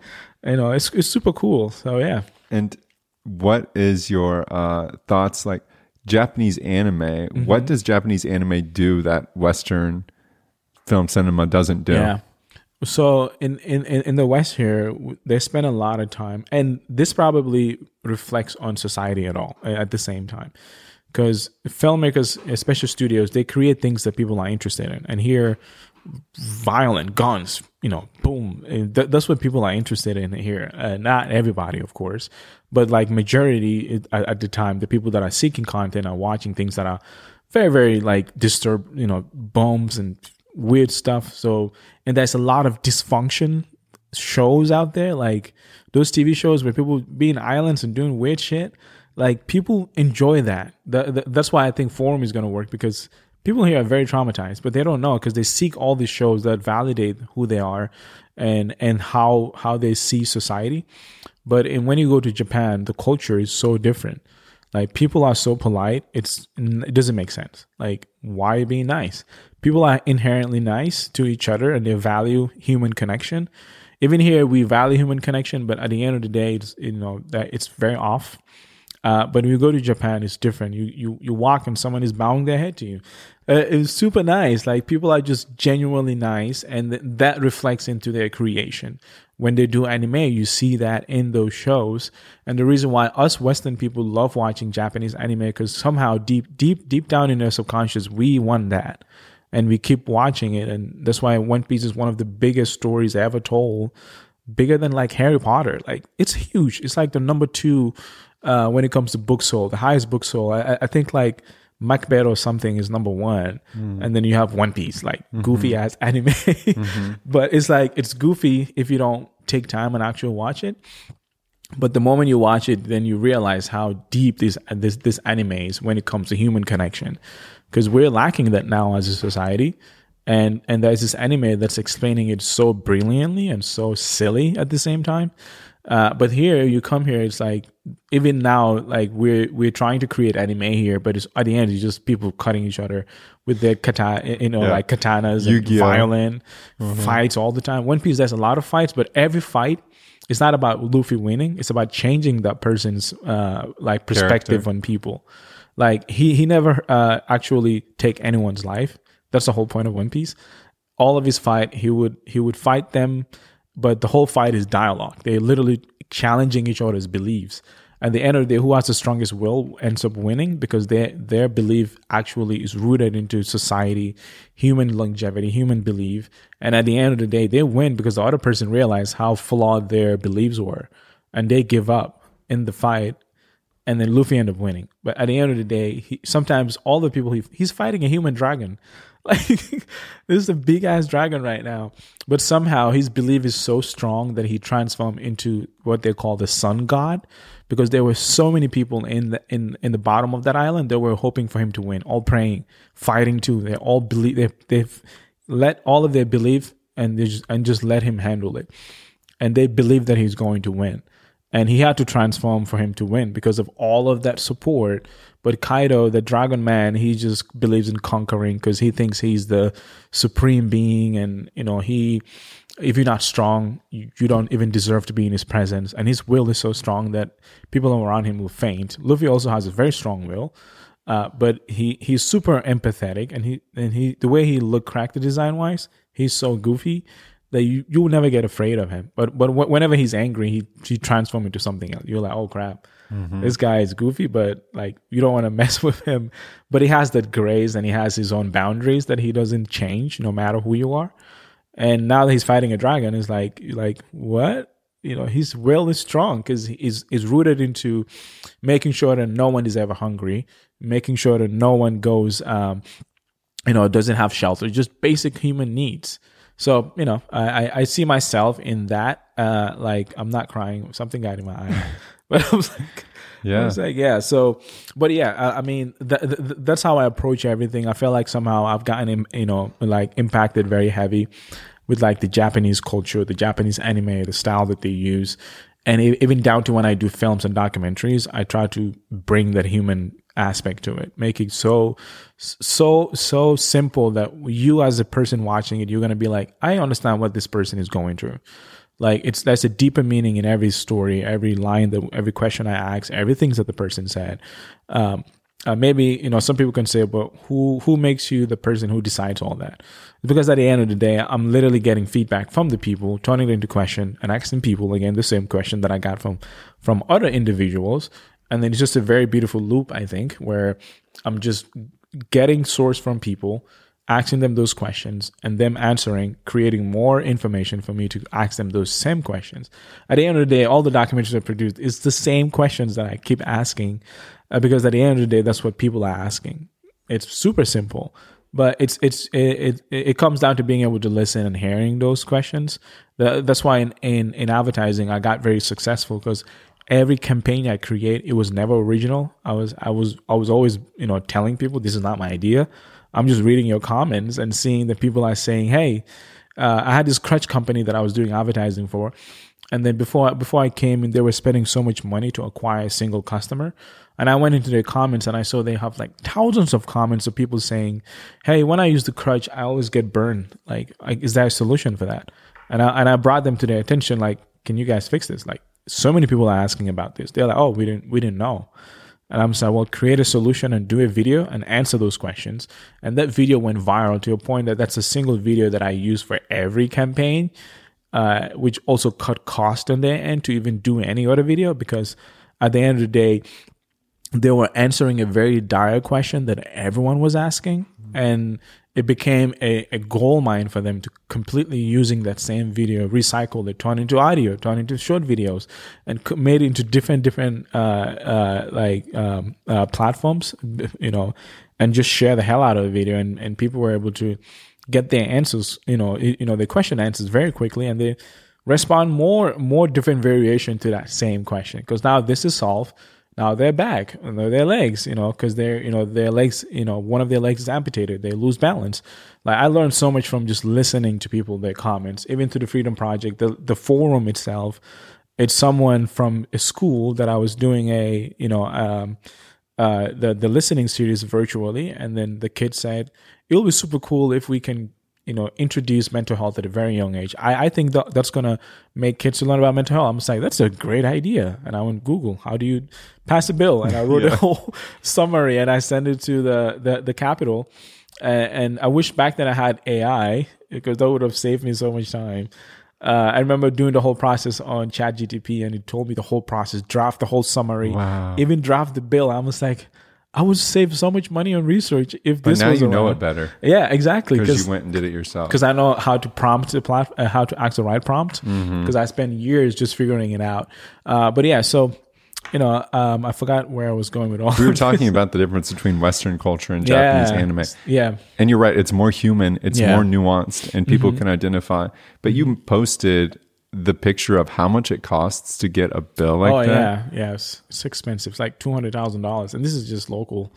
You know, it's it's super cool. So yeah. And what is your uh, thoughts like Japanese anime? Mm-hmm. What does Japanese anime do that Western film cinema doesn't do? Yeah. So in, in, in the West here, they spend a lot of time, and this probably reflects on society at all at the same time, because filmmakers, especially studios, they create things that people are interested in, and here, violent guns, you know, boom, th- that's what people are interested in here. Uh, not everybody, of course, but like majority at, at the time, the people that are seeking content are watching things that are very very like disturbed, you know, bombs and weird stuff. So, and there's a lot of dysfunction shows out there, like those TV shows where people be in islands and doing weird shit. Like people enjoy that. That- that- That's why I think Forum is going to work because people here are very traumatized, but they don't know because they seek all these shows that validate who they are and and how how they see society. But in, when you go to Japan, the culture is so different. Like people are so polite, it's it doesn't make sense. Like why be nice? People are inherently nice to each other and they value human connection. Even here, we value human connection, but at the end of the day, it's you know that it's very off. Uh, but when you go to Japan, it's different. You you you walk and someone is bowing their head to you. Uh, it's super nice. Like people are just genuinely nice, and th- that reflects into their creation. When they do anime, you see that in those shows. And the reason why us Western people love watching Japanese anime because somehow deep deep deep down in our subconscious, we want that, and we keep watching it. And that's why One Piece is one of the biggest stories ever told bigger than like Harry Potter. Like it's huge. It's like the number two uh, when it comes to book sold, the highest book sold. I, I- I think like Macbeth or something is number one, mm. and then you have One Piece, like mm-hmm. goofy ass anime. Mm-hmm. but it's like it's goofy if you don't take time and actually watch it. But the moment you watch it, then you realize how deep this this this anime is when it comes to human connection, because we're lacking that now as a society, and and there's this anime that's explaining it so brilliantly and so silly at the same time. Uh, but here you come here, it's like even now, like we're we're trying to create anime here, but it's at the end it's just people cutting each other with their katana, you know, Yeah. like katanas and Yu-Gi-Oh. violin fights all the time. One Piece there's a lot of fights, but every fight it's not about Luffy winning. It's about changing that person's uh, like perspective on people. Like he he never uh, actually take anyone's life. That's the whole point of One Piece. All of his fight, he would he would fight them, but the whole fight is dialogue. They're literally challenging each other's beliefs. At the end of the day, who has the strongest will ends up winning because their their belief actually is rooted into society, human longevity, human belief. And at the end of the day, they win because the other person realized how flawed their beliefs were, and they give up in the fight and then Luffy ended up winning. But at the end of the day, he, sometimes all the people he, he's fighting a human dragon. Like this is a big ass dragon right now. But somehow his belief is so strong that he transformed into what they call the sun god. Because there were so many people in the in, in the bottom of that island that were hoping for him to win, all praying, fighting too. They all believe they they've let all of their belief and they just and just let him handle it. And they believe that he's going to win and he had to transform for him to win because of all of that support. But Kaido, the Dragon Man, he just believes in conquering because he thinks he's the supreme being, and you know he, if you're not strong, you, you don't even deserve to be in his presence. And his will is so strong that people around him will faint. Luffy also has a very strong will. Uh, but he he's super empathetic, and he and he the way he look character design wise, he's so goofy that you you will never get afraid of him. But but wh- whenever he's angry, he he transforms into something else. You're like, oh crap, this guy is goofy, but like you don't want to mess with him. But he has that grace, and he has his own boundaries that he doesn't change no matter who you are. And now that he's fighting a dragon, it's like like what? You know, his will is strong because he's is rooted into making sure that no one is ever hungry, making sure that no one goes, um, you know, doesn't have shelter, just basic human needs. So you know, I I, I see myself in that. Uh, like I'm not crying, something got in my eye, but I was like. yeah, I was like, yeah. So, but yeah, I, I mean, th- th- th- that's how I approach everything. I feel like somehow I've gotten, im- you know, like impacted very heavy with like the Japanese culture, the Japanese anime, the style that they use. And even down to when I do films and documentaries, I try to bring that human aspect to it, make it so, so, so simple that you as a person watching it, you're going to be like, I understand what this person is going through. Like it's, there's a deeper meaning in every story, every line that, every question I ask, everything that the person said. Um, uh, maybe you know some people can say but who who makes you the person who decides all that because at the end of the day i'm literally getting feedback from the people turning it into question and asking people again the same question that i got from from other individuals and then it's just a very beautiful loop i think where i'm just getting source from people asking them those questions and them answering creating more information for me to ask them those same questions at the end of the day all the documentaries i produced is the same questions that i keep asking uh, because at the end of the day, that's what people are asking. It's super simple, but it's it's it, it, it comes down to being able to listen and hearing those questions. that's why in, in in advertising, I got very successful because every campaign I create, it was never original. I was I was I was always you know telling people this is not my idea. I'm just reading your comments and seeing that people are saying, hey. Uh, I had this crutch company that I was doing advertising for, and then before before I came in, they were spending so much money to acquire a single customer. And I went into their comments and I saw they have like thousands of comments of people saying, "Hey, when I use the crutch, I always get burned. Like, is there a solution for that?" And I and I brought them to their attention, like, "Can you guys fix this?" Like, so many people are asking about this. They're like, "Oh, we didn't we didn't know." And I'm saying, well, create a solution and do a video and answer those questions. And that video went viral to a point that that's a single video that I use for every campaign, uh, which also cut cost on their end to even do any other video because at the end of the day, they were answering a very dire question that everyone was asking and it became a, a gold mine for them to completely using that same video recycle it turn into audio turn into short videos and made it into different different uh, uh, like um, uh, platforms you know and just share the hell out of the video. And, and people were able to get their answers you know you know the question answers very quickly and they respond more more different variation to that same question. Because now this is solved now their back, their legs, you know, because they're, you know, their legs, you know, one of their legs is amputated. They lose balance. Like I learned so much from just listening to people, their comments, even to the Freedom Project, the the forum itself. It's someone from a school that I was doing a, you know, um, uh, the the listening series virtually, and then the kid said, "It'll be super cool if we can you know introduce mental health at a very young age i, I think that that's going to make kids to learn about mental health i'm just like that's a great idea and i went google how do you pass a bill and i wrote yeah. a whole summary and i sent it to the the, the capital and, and i wish back then i had ai because that would have saved me so much time uh, I remember doing the whole process on ChatGPT, and it told me the whole process, draft the whole summary, wow. even draft the bill. I was like, I would save so much money on research if this. but this now was you around. know it better. Yeah, exactly. Because you went and did it yourself. Because I know how to prompt the plat- uh, how to ask the right prompt. Because mm-hmm. I spent years just figuring it out. Uh, but yeah, so you know, um, I forgot where I was going with all. We were talking about the difference between Western culture and Japanese anime. Yeah, and you're right; it's more human, it's yeah. more nuanced, and people mm-hmm. can identify. But you posted the picture of how much it costs to get a bill like oh, that. yeah, yeah, it's, it's expensive. It's like two hundred thousand dollars, and this is just local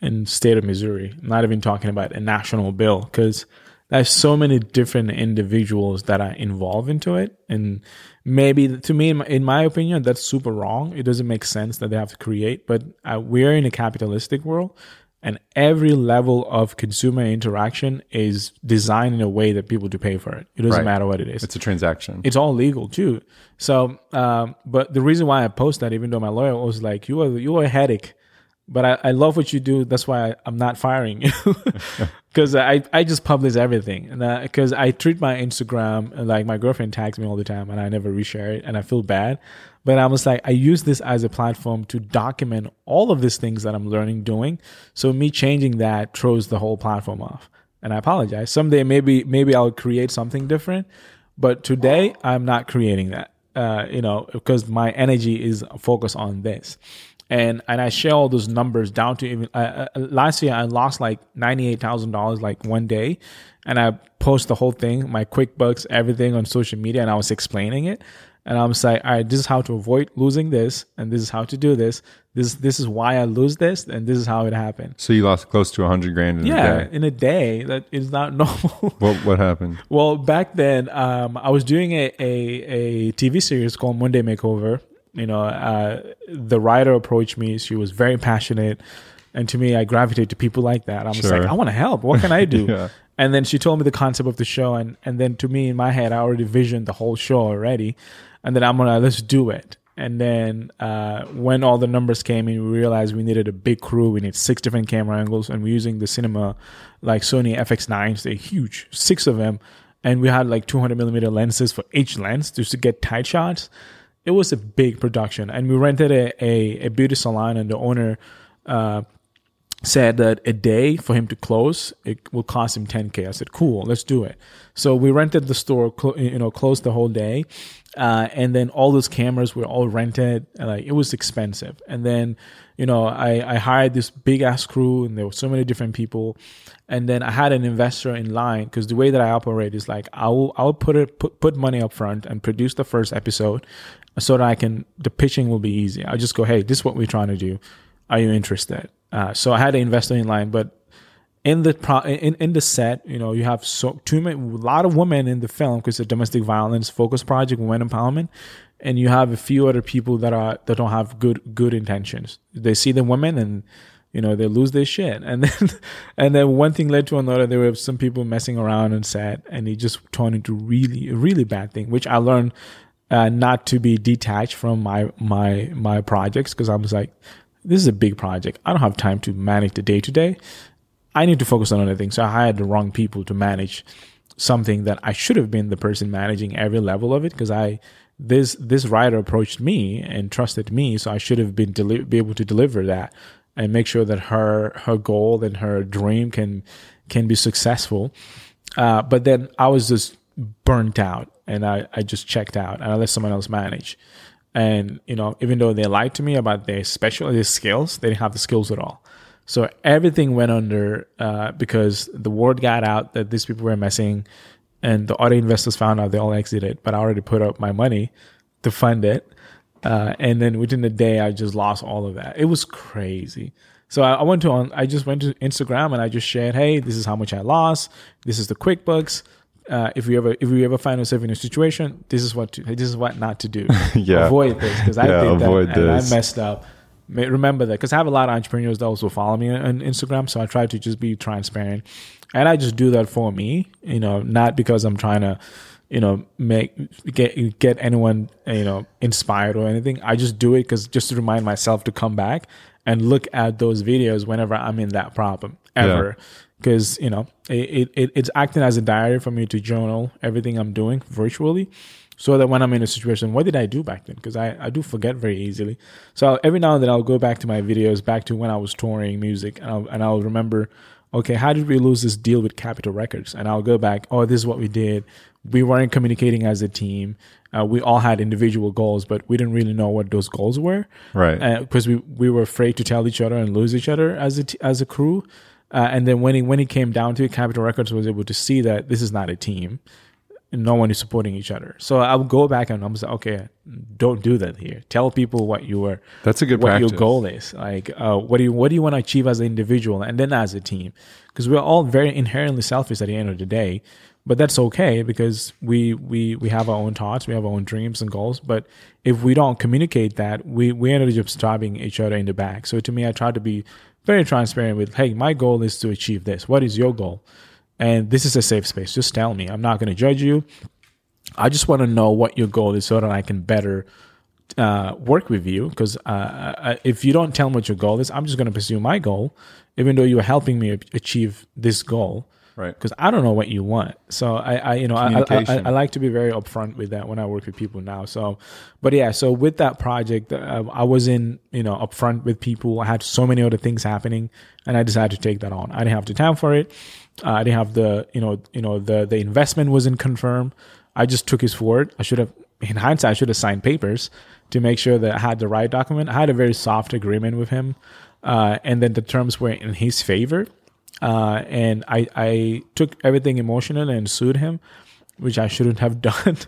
in state of Missouri. I'm not even talking about a national bill because there's so many different individuals that are involved into it, and maybe to me, in my, in my opinion, that's super wrong. It doesn't make sense that they have to create, but uh, we're in a capitalistic world. And every level of consumer interaction is designed in a way that people do pay for it. It doesn't Right. matter what it is It's a transaction. it's all legal too. So, um, but the reason why I post that, even though my lawyer was like, "You are you are a headache," but I, I love what you do. That's why I, I'm not firing you because I I just publish everything, and because I treat my Instagram like my girlfriend tags me all the time, and I never reshare it, and I feel bad. But I was like, I use this as a platform to document all of these things that I'm learning doing. So me changing that throws the whole platform off. And I apologize. Someday maybe maybe I'll create something different, but today I'm not creating that. Uh, you know, because my energy is focused on this. and and I share all those numbers down to even uh, uh, last year I lost like ninety eight thousand dollars like one day, and I post the whole thing, my QuickBooks, everything on social media, and I was explaining it, and I'm like, all right, this is how to avoid losing this, and this is how to do this. This this is why I lose this, and this is how it happened. So you lost close to a hundred grand in Yeah, a day. in a day, that is not normal. What what happened? Well, back then, um, I was doing a, a, a TV series called Monday Makeover. You know, uh, the writer approached me. She was very passionate. And to me, I gravitate to people like that. I was Sure. like, I want to help. What can I do? Yeah. And then she told me the concept of the show. And, and then to me, in my head, I already visioned the whole show already. And then I'm to, let's do it. And then uh, when all the numbers came in, we realized we needed a big crew. We need six different camera angles, and we're using the cinema like Sony FX9s. They're huge, six of them, and we had like 200 millimeter lenses for each lens just to get tight shots. It was a big production, and we rented a a, a beauty salon, and the owner. Uh, said that a day for him to close it will cost him 10k i said cool let's do it so we rented the store you know closed the whole day uh, and then all those cameras were all rented. And like it was expensive. And then you know i, I hired this big ass crew and there were so many different people. And then i had an investor in line because the way that i operate is like i will i will put it put, put money up front and produce the first episode so that i can the pitching will be easy i just go hey this is what we're trying to do. Are you interested? Uh, so I had an investor in line, but in the pro- in in the set, you know, you have so too many, a lot of women in the film because it's a domestic violence focus project, women empowerment, and you have a few other people that are that don't have good good intentions. They see the women and you know they lose their shit, and then and then one thing led to another. There were some people messing around on set, and it just turned into really really bad thing, which I learned uh, not to be detached from my my my projects because I was like, this is a big project. I don't have time to manage the day to day. I need to focus on other things. So I hired the wrong people to manage something that I should have been the person managing every level of it because I this this writer approached me and trusted me, so I should have been deli- be able to deliver that and make sure that her her goal and her dream can can be successful. Uh, but then I was just burnt out and I, I just checked out and I let someone else manage. And you know, even though they lied to me about their special their skills, they didn't have the skills at all. So everything went under uh, because the word got out that these people were messing, and the other investors found out they all exited. But I already put up my money to fund it, uh, and then within the day, I just lost all of that. It was crazy. So I, I went to on. I just went to Instagram and I just shared, "Hey, this is how much I lost. This is the QuickBooks." Uh, if we ever if we ever find ourselves in a situation, this is what to, this is what not to do. Yeah. avoid this because I Yeah, did that and I messed up. Remember that because I have a lot of entrepreneurs that also follow me on Instagram, so I try to just be transparent, and I just do that for me, you know, not because I'm trying to, you know, make get get anyone you know inspired or anything. I just do it because just to remind myself to come back and look at those videos whenever I'm in that problem ever. Because you know it, it it's acting as a diary for me to journal everything i'm doing virtually so that when i'm in a situation what did i do back then? Because I, I do forget very easily. So every now and then i'll go back to my videos back to when i was touring music and i'll, and I'll remember okay how did we lose this deal with capitol records? And i'll go back oh this is what we did. We weren't communicating as a team. Uh, we all had individual goals but we didn't really know what those goals were. Right. because we we were afraid to tell each other and lose each other as a t- as a crew. Uh, and then when he, when it came down to it, Capitol Records was able to see that this is not a team, no one is supporting each other. So I'll go back and I'm like, okay, don't do that here. Tell people what you were. That's a good what practice. your goal is. Like, uh, what do you what do you want to achieve as an individual and then as a team? Because we're all very inherently selfish at the end of the day. But that's okay because we we we have our own thoughts, we have our own dreams and goals. But if we don't communicate that, we we end up just stabbing each other in the back. So to me, I try to be very transparent with, hey, my goal is to achieve this. What is your goal? And this is a safe space. Just tell me. I'm not going to judge you. I just want to know what your goal is so that I can better uh, work with you. Because uh, if you don't tell me what your goal is, I'm just going to pursue my goal, even though you're helping me achieve this goal. Right. Because I don't know what you want. So I, I you know, I, I, I, like to be very upfront with that when I work with people now. So, but yeah, so with that project, uh, I was in, you know, upfront with people. I had so many other things happening, and I decided to take that on. I didn't have the time for it. I didn't have the, you know, you know, the the investment wasn't confirmed. I just took his word. I should have, in hindsight, I should have signed papers to make sure that I had the right document. I had a very soft agreement with him, uh, and then the terms were in his favor. Uh, and I, I took everything emotional and sued him, which I shouldn't have done.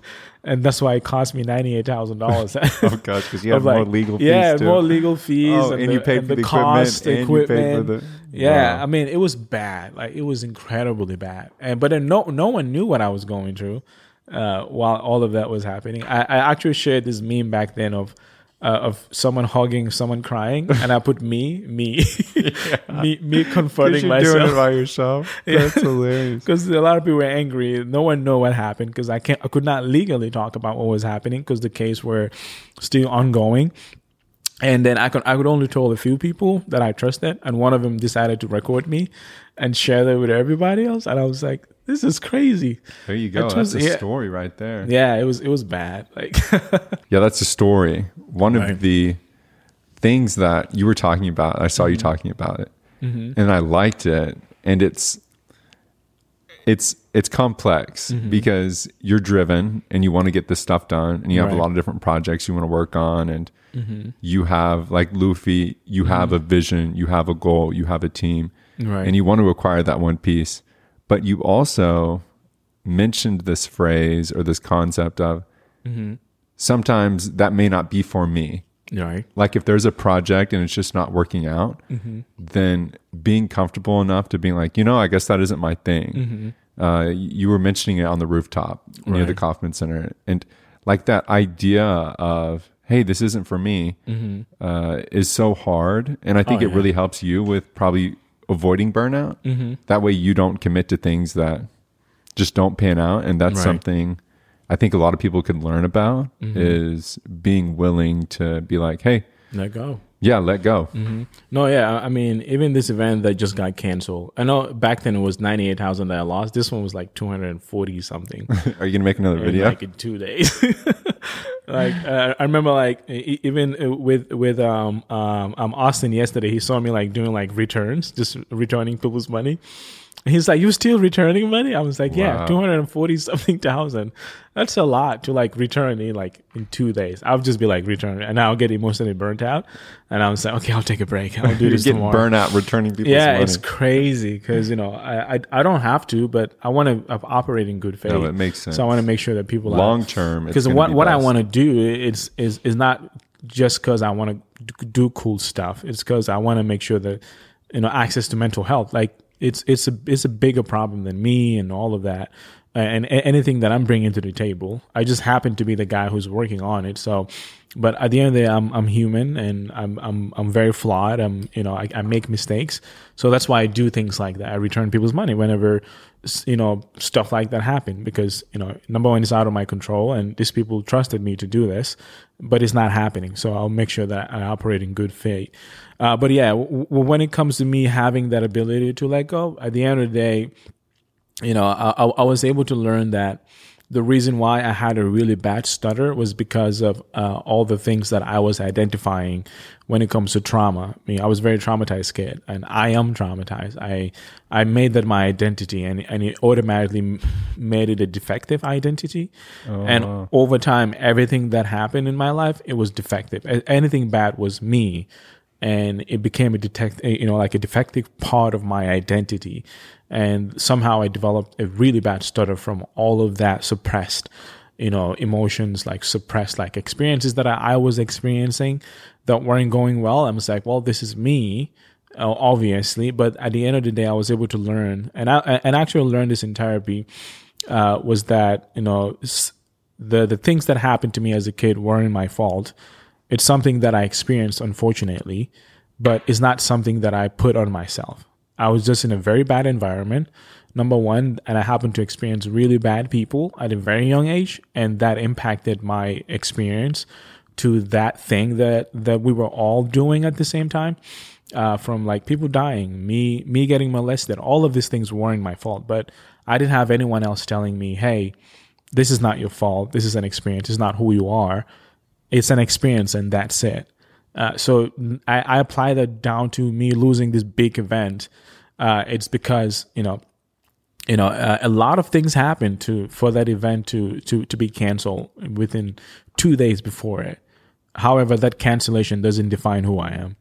And that's why it cost me ninety eight thousand dollars. oh gosh, because you have Of, more legal fees. yeah, too. more legal fees, Oh, and, and the, you paid and for the the cost, equipment, and you paid for equipment. the- yeah, Wow. I mean, it was bad. Like it was incredibly bad. And but then no, no one knew what I was going through uh, while all of that was happening. I, I actually shared this meme back then of. Uh, of someone hugging someone crying, and I put me, me, me, me 'Cause confronting you're doing myself it by yourself. That's hilarious. because a lot of people were angry. No one know what happened because I can't, I could not legally talk about what was happening because the case were still ongoing. And then I could I could only tell a few people that I trusted, and one of them decided to record me and share that with everybody else. And I was like, "This is crazy." There you go. That That's a yeah. story right there. Yeah, it was it was bad. Like, Yeah, that's a story. One Right. of the things that you were talking about, I saw you mm-hmm. talking about it, mm-hmm. and I liked it. And it's it's it's complex mm-hmm. because you're driven and you want to get this stuff done, and you have Right. a lot of different projects you want to work on, and you have like Luffy, you have a vision, you have a goal, you have a team, Right. and you want to acquire that one piece, but you also mentioned this phrase or this concept of sometimes that may not be for me. right, Like if there's a project and it's just not working out, Mm-hmm. then being comfortable enough to being like, you know, I guess that isn't my thing. Uh, you were mentioning it on the rooftop near the Mm-hmm. Kauffman Center, and like that idea of, hey, this isn't for me, uh, is so hard. And I think Mm-hmm. Oh, it yeah. really helps you with probably avoiding burnout. Mm-hmm. That way, you don't commit to things that just don't pan out, and that's Right. something. I think a lot of people could learn about Mm-hmm. is being willing to be like, hey, let go. Yeah, let go. No, yeah, I mean, even this event that just got canceled. I know back then it was ninety eight thousand that I lost. This one was like two hundred and forty something. Are you gonna make another in, video? like in two days. like uh, I remember, like even uh, with with um um um Austin yesterday, he saw me like doing like returns, just returning people's money. He's like, you're still returning money?" I was like, "Yeah, Wow. two hundred and forty something thousand. That's a lot to like return in like in two days." I'll just be like return, and I'll get emotionally burnt out, and I was like, "Okay, I'll take a break. I'll do this tomorrow." burnout returning people's yeah, money. it's crazy because you know I, I I don't have to, but I want to operate in good faith. No, it makes sense. So I want to make sure that people Long term, because what be what I want to do is is is not just because I want to do cool stuff. It's because I want to make sure that you know access to mental health. Like it's it's a it's a bigger problem than me and all of that. And, anything that I'm bringing to the table, I just happen to be the guy who's working on it. So, but at the end of the day, I'm I'm human and I'm I'm I'm very flawed. I'm you know I, I make mistakes, so that's why I do things like that. I return people's money whenever you know stuff like that happen because you know number one is out of my control and these people trusted me to do this but it's not happening. So i'll make sure that i operate in good faith. Uh, but yeah w- w- when it comes to me having that ability to let go at the end of the day you know I, I I was able to learn that the reason why I had a really bad stutter was because of uh, all the things that I was identifying when it comes to trauma. I mean, I was very traumatized kid, and I am traumatized. I I made that my identity, and and it automatically made it a defective identity. and over time, everything that happened in my life, it was defective. Anything bad was me and it became a detect you know like a defective part of my identity and somehow i developed a really bad stutter from all of that suppressed you know emotions like suppressed like experiences that i, I was experiencing that weren't going well. I was like well this is me uh, obviously. But at the end of the day i was able to learn. And i and actually learned this in therapy uh, was that you know the the things that happened to me as a kid weren't my fault. It's something that I experienced, unfortunately, but it's not something that I put on myself. I was just in a very bad environment, number one, and I happened to experience really bad people at a very young age, and that impacted my experience to that thing that that we were all doing at the same time. Uh, from like people dying, me me getting molested, all of these things weren't my fault, but I didn't have anyone else telling me, "Hey, this is not your fault. This is an experience. It's not who you are." it's an experience and that's it. Uh, so I, I apply that down to me losing this big event. Uh, it's because you know, you know, uh, a lot of things happened to for that event to to to be canceled within two days before it. However, that cancellation doesn't define who I am.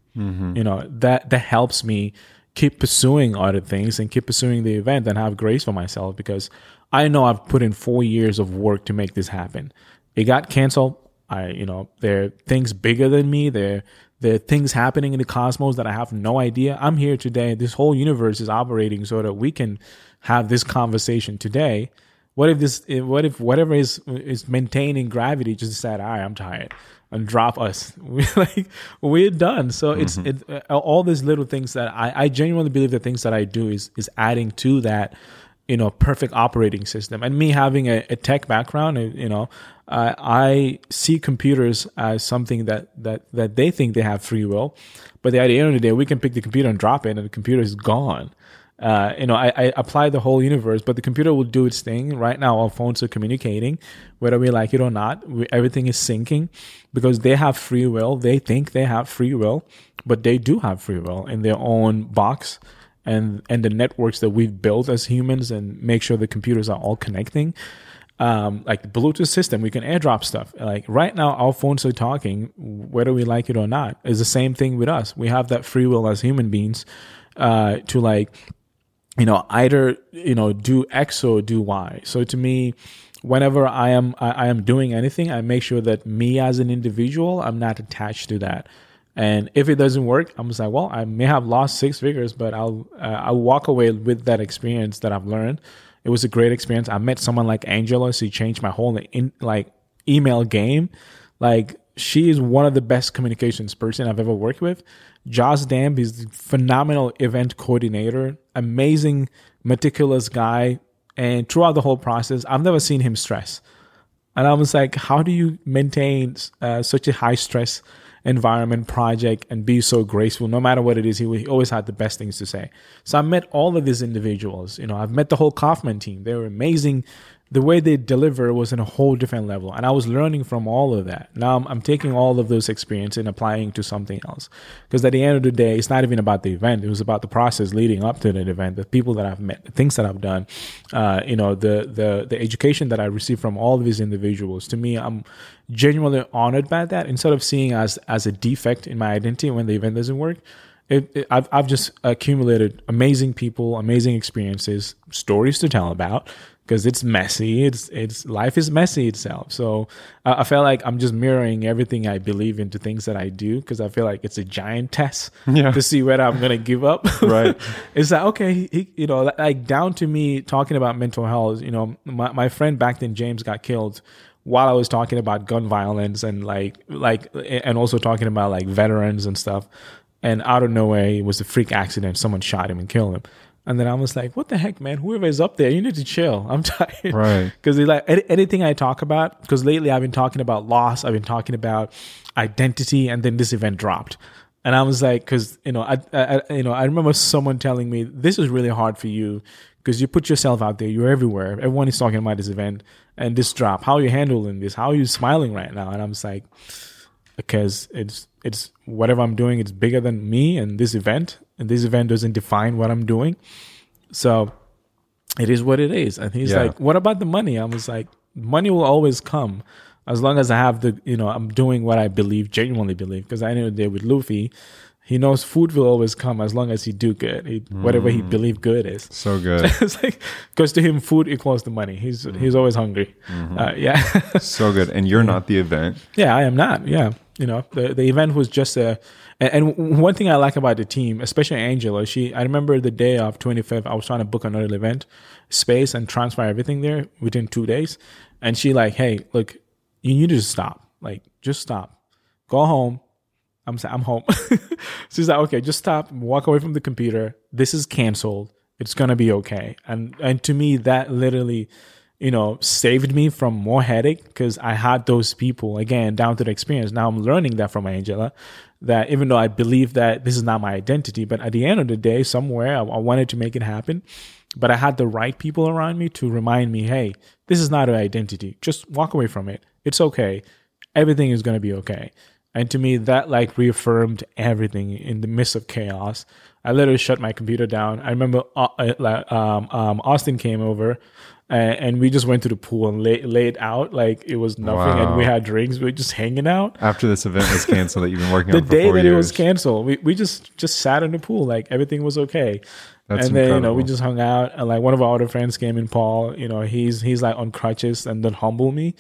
You know that that helps me keep pursuing other things and keep pursuing the event and have grace for myself because I know I've put in four years of work to make this happen. It got canceled. I, you know, there are things bigger than me. There, there are things happening in the cosmos that I have no idea. I'm here today. This whole universe is operating so that we can have this conversation today. What if this? What if whatever is is maintaining gravity just said, all right, I'm tired, and drop us? We're like we're done. So it's it uh, all these little things that I, I genuinely believe the things that I do is is adding to that you know perfect operating system and me having a, a tech background you know uh, i see computers as something that that that they think they have free will but at the end of the day we can pick the computer and drop it and the computer is gone uh, you know, I, I apply the whole universe, but the computer will do its thing. Right now, our phones are communicating, whether we like it or not. We, everything is syncing because they have free will. They think they have free will, but they do have free will in their own box and and the networks that we've built as humans and make sure the computers are all connecting. Um, like the Bluetooth system, we can airdrop stuff. Like right now, our phones are talking, whether we like it or not. Is the same thing with us. We have that free will as human beings uh, to like, you know, either you know do X or do Y. So to me, whenever I am I, I am doing anything, I make sure that me as an individual, I'm not attached to that. And if it doesn't work, I'm just like, well, I may have lost six figures, but I'll uh, I'll walk away with that experience that I've learned. It was a great experience. I met someone like Angela. She changed my whole in, like email game. Like she is one of the best communications person I've ever worked with. Josh Damb is phenomenal event coordinator, amazing, meticulous guy. And throughout the whole process, I've never seen him stress. And I was like, how do you maintain uh, such a high stress environment project and be so graceful no matter what it is he, he always had the best things to say. So i met all of these individuals you know i've met the whole Kauffman team. They were amazing the way they deliver was in a whole different level and i was learning from all of that. Now i'm, I'm taking all of those experience and applying to something else. Because at the end of the day it's not even about the event. It was about the process leading up to that event the people that i've met the things that i've done uh, you know the the the education that i received from all of these individuals. To me i'm genuinely honored by that. Instead of seeing as as a defect in my identity when the event doesn't work it, it, I've, I've just accumulated amazing people amazing experiences stories to tell about because it's messy. It's it's life is messy itself. So uh, I feel like I'm just mirroring everything I believe into things that I do because I feel like it's a giant test Yeah. to see whether I'm gonna give up. Right. it's like okay, he, you know, like down to me talking about mental health. You know, my my friend back then James got killed while I was talking about gun violence and like like and also talking about like veterans and stuff. And out of nowhere, it was a freak accident. Someone shot him and killed him. And then I was like, what the heck, man? Whoever is up there, you need to chill. I'm tired. Right. Because like anything I talk about, because lately I've been talking about loss, I've been talking about identity, and then this event dropped. And I was like, because you know, I, I, you know, I remember someone telling me this is really hard for you because you put yourself out there, you're everywhere. Everyone is talking about this event and this drop. How are you handling this? How are you smiling right now? And I'm just like, because it's it's whatever I'm doing, it's bigger than me and this event, and this event doesn't define what I'm doing. So it is what it is. And he's Yeah. like, What about the money? I was like, Money will always come as long as I have the you know, I'm doing what I believe, genuinely believe. Because I know the day with Luffy, he knows food will always come as long as he do good. He, Whatever he mm. believe good is. So good. it's like because to him food equals the money. He's mm. he's always hungry. Mm-hmm. Uh, yeah. so good. And you're not the event. Yeah, I am not. Yeah, you know, the the event was just a. And, and one thing I like about the team, especially Angela, she. I remember the day of 25th, I was trying to book another event space and transfer everything there within two days, and she like, hey, look, you need to stop. Like, just stop. Go home. I'm I'm home. She's like, okay, just stop. Walk away from the computer. This is canceled. It's gonna be okay. And and to me, that literally you know, saved me from more headache because I had those people again down to the experience. Now I'm learning that from Angela that even though I believe that this is not my identity, but at the end of the day, somewhere I, I wanted to make it happen. But I had the right people around me to remind me, hey, this is not an identity. Just walk away from it. It's okay. Everything is going to be okay. And to me, that like reaffirmed everything in the midst of chaos. I literally shut my computer down. I remember uh, uh, um, um, Austin came over and, and, we just went to the pool and lay, laid out like it was nothing. Wow. And we had drinks. We were just hanging out. After this event was canceled that you've been working the on the day that years. it was canceled, we, we just, just sat in the pool. Like everything was okay. That's and then incredible. you know we just hung out and like one of our other friends came in paul you know he's he's like on crutches and then humble me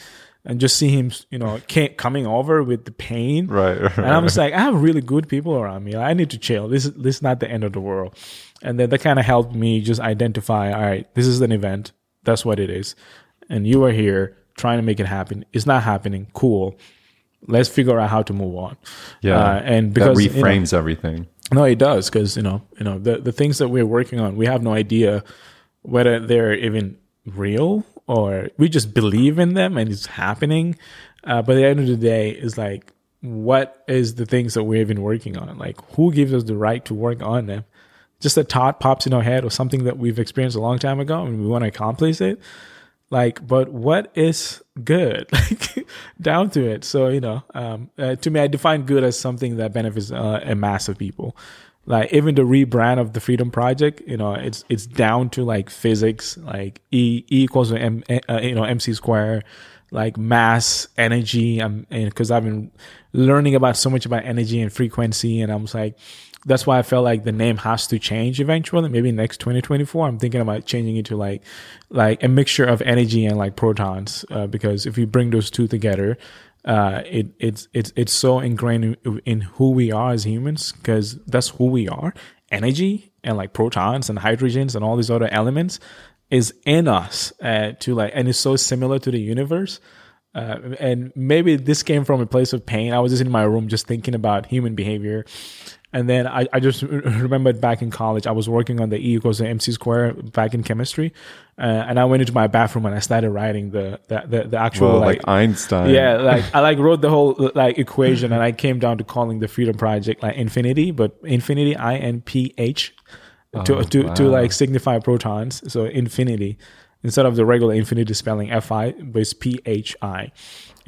and just see him, you know, coming over with the pain. Right. right and I'm just like, I have really good people around me. I need to chill. This is this is not the end of the world. And then that kind of helped me just identify, all right, this is an event. That's what it is. And you are here trying to make it happen. It's not happening. Cool. Let's figure out how to move on. Yeah. Uh, and because that reframes you know, everything. No, it does because you know, you know, the the things that we're working on, we have no idea whether they're even real or we just believe in them and it's happening. Uh, but at the end of the day, it's like, what is the things that we've been working on? Like, who gives us the right to work on them? Just a thought pops in our head or something that we've experienced a long time ago and we want to accomplish it. Like, but what is good? Like, down to it. So, you know, um, uh, to me, I define good as something that benefits uh, a mass of people like even the rebrand of the freedom project you know it's it's down to like physics like e, e equals m uh, you know mc square like mass energy. I'm because i've been learning about so much about energy and frequency and i'm like that's why i felt like the name has to change eventually. Maybe next 2024 i'm thinking about changing it to like like a mixture of energy and like protons uh, because if you bring those two together uh, it it's it's it's so ingrained in, in who we are as humans because that's who we are. Energy and like protons and hydrogens and all these other elements is in us uh, to like, and it's so similar to the universe. Uh, and maybe this came from a place of pain. I was just in my room just thinking about human behavior and then I, I just remembered back in college, I was working on the E equals to MC square back in chemistry. Uh, and I went into my bathroom and I started writing the, the, the, the actual, well, like, like, Einstein. Yeah. Like I like wrote the whole like equation and I came down to calling the freedom project like infinity, but infinity, I N P H to, oh, to, wow. to like signify protons. So infinity instead of the regular infinity spelling Fi, but it's P H I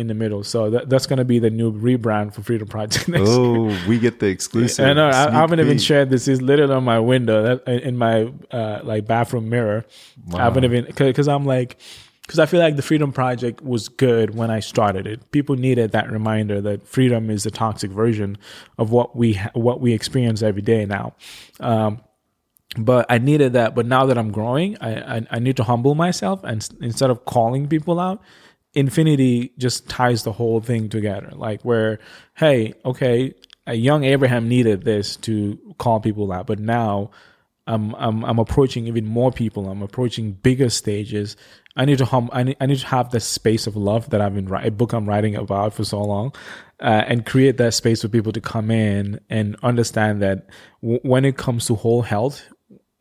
in the middle. So that, that's going to be the new rebrand for Freedom Project. Next oh, year. we get the exclusive. I know. I, haven't peek. even shared this. It's literally on my window, that, in my uh, like bathroom mirror. Wow. I haven't even because I'm like because I feel like the Freedom Project was good when I started it. People needed that reminder that freedom is the toxic version of what we what we experience every day now. Um, but I needed that. But now that I'm growing, I, I, I need to humble myself and instead of calling people out, infinity just ties the whole thing together. Like where, hey, okay, a young Abraham needed this to call people out, but now I'm I'm I'm approaching even more people. I'm approaching bigger stages. I need to hum. I need, I need to have the space of love that I've been a book I'm writing about for so long, uh, and create that space for people to come in and understand that w- when it comes to whole health,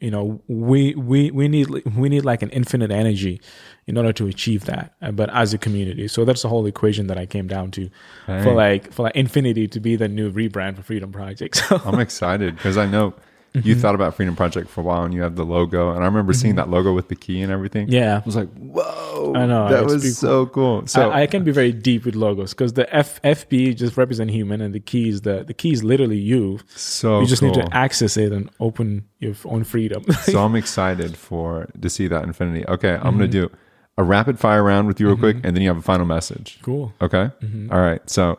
you know we we we need we need like an infinite energy in order to achieve that uh, but as a community so that's the whole equation that i came down to right. for like for like infinity to be the new rebrand for freedom project so i'm excited because i know Mm-hmm. You thought about Freedom Project for a while, and you have the logo. And I remember seeing mm-hmm. that logo with the key and everything. Yeah, I was like, "Whoa!" I know that was so cool. So I, I, can be very deep with logos because the F, FB just represent human, and the key is the the key is literally you. So you just cool. need to access it and open your own freedom. so I'm excited for to see that infinity. Okay, I'm mm-hmm. gonna do a rapid fire round with you real quick, mm-hmm. and then you have a final message. Cool. Okay. Mm-hmm. All right. So,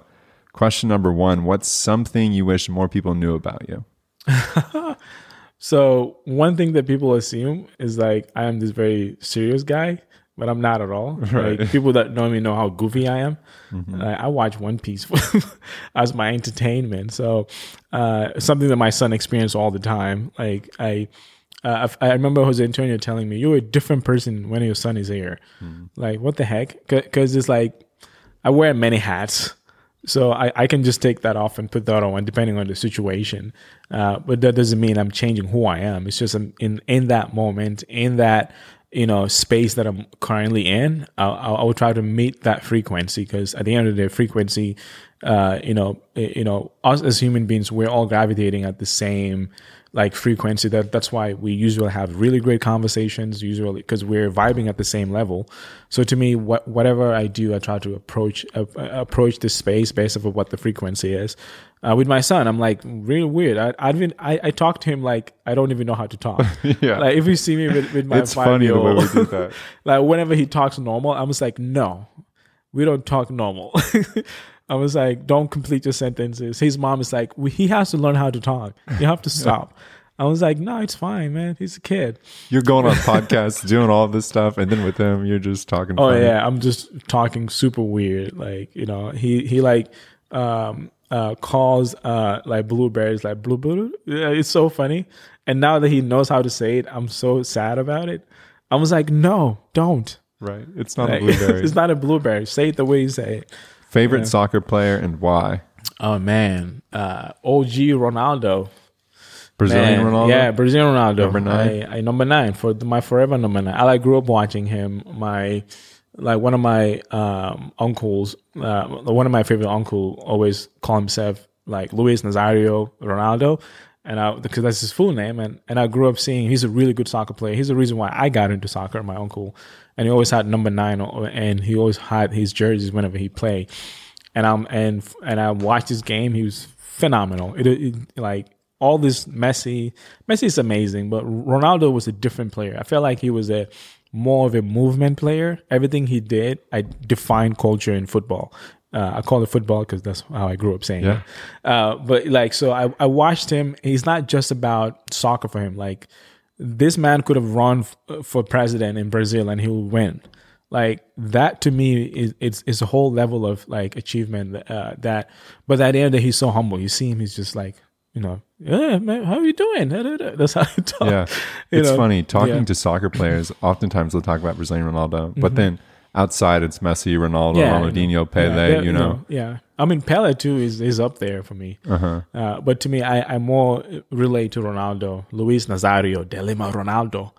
question number one: What's something you wish more people knew about you? So one thing that people assume is like I am this very serious guy, but I'm not at all. Right. Like people that know me know how goofy I am. Mm-hmm. I watch One Piece as my entertainment. So uh, something that my son experienced all the time. Like I. Uh, I remember Jose Antonio telling me, "You're a different person when your son is here." Mm-hmm. Like, what the heck? Because it's like I wear many hats, so I, I can just take that off and put that on depending on the situation. Uh, but that doesn't mean I'm changing who I am. It's just in in that moment, in that you know space that I'm currently in. I'll, I'll try to meet that frequency because at the end of the day, frequency uh, you know, eh, you know, us as human beings, we're all gravitating at the same like frequency. That that's why we usually have really great conversations. Usually because we're vibing at the same level. So to me, what whatever I do, I try to approach uh, approach this space based off of what the frequency is. Uh, with my son, I'm like really weird. I I, even, I I talk to him like I don't even know how to talk. Yeah. Like if you see me with, with my It's five funny year the way we old, do that. like whenever he talks normal, I'm just like, no, we don't talk normal. I was like, don't complete your sentences. His mom is like, he has to learn how to talk. You have to stop. I was like, no, it's fine, man. He's a kid. You're going on podcasts, doing all this stuff, and then with him, you're just talking. Oh funny. yeah, I'm just talking super weird. Like you know, he he like um uh calls uh like blueberries like blue blue. Yeah, it's so funny. And now that he knows how to say it, I'm so sad about it. I was like, no, don't. right. It's not Like, a blueberry. it's not a blueberry. Say it the way you say it. Favorite soccer player and why? Oh man, uh, OG Ronaldo. Brazilian Man, Ronaldo. Yeah, Brazilian Ronaldo. Number nine? I, I number nine for the, my forever number nine. I like grew up watching him. My like one of my um, uncles, uh, one of my favorite uncle, always call himself like Luis Nazario Ronaldo, and I because that's his full name. And and I grew up seeing he's a really good soccer player. He's the reason why I got into soccer. My uncle, and he always had number nine, and he always had his jerseys whenever he played. And I'm and and I watched his game. He was phenomenal. It, it like all this Messi. Messi is amazing, but Ronaldo was a different player. I felt like he was a more of a movement player. Everything he did, I defined culture in football. Uh, I call it football because that's how I grew up saying Yeah. it. Uh, but like, so I, I watched him. He's not just about soccer for him. Like, this man could have run f- for president in Brazil and he will win. Like that to me is it's it's a whole level of like achievement uh, that. But at the end, of the day, he's so humble. You see him, he's just like you know, yeah, man, how are you doing? That's how he talk. Yeah. You It's know? funny talking Yeah. to soccer players. Oftentimes they'll talk about Brazilian Ronaldo, but then outside it's Messi, Ronaldo, Mm-hmm. Yeah, Ronaldinho, Pele. You know, yeah. I mean, Pele too is is up there for me. Uh-huh. Uh, but to me, I I more relate to Ronaldo, Luis Nazario de Lima Ronaldo.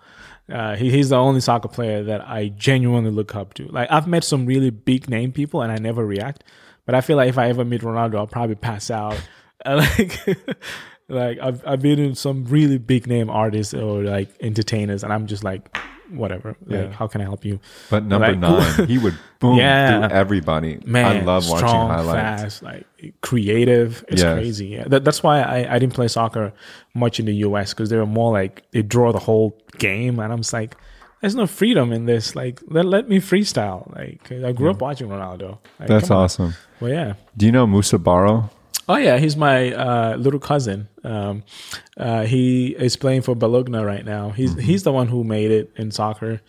Uh, he, he's the only soccer player that I genuinely look up to. Like I've met some really big name people and I never react, but I feel like if I ever meet Ronaldo, I'll probably pass out. Uh, like, like I've I've been in some really big name artists or like entertainers, and I'm just like, whatever. Like, Yeah. how can I help you? but number Like- nine, he would boom Yeah. through everybody. man, I love watching strong, highlights. fast, like creative. It's Yes. crazy. Yeah, that, that's why I, I didn't play soccer much in the U.S. because they were more like they draw the whole game, and I'm just like, there's no freedom in this. Like, let, let me freestyle. Like, I grew up watching Ronaldo. Like, That's awesome. Well, yeah. Do you know Musa Barrow? Oh yeah, he's my uh, little cousin. Um, uh, he is playing for Bologna right now. He's he's the one who made it in soccer.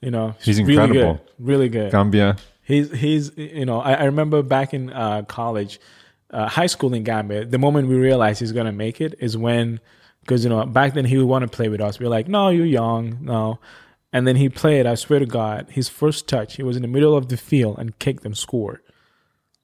You know, Mm-hmm. He's really incredible. good, really good. Gambia. He's he's you know I, I remember back in uh, college, uh, high school in Gambia. The moment we realized he's gonna make it is when because you know back then he would want to play with us. We are like, no, you're young, no. And then he played. I swear to God, his first touch, he was in the middle of the field and kicked and scored.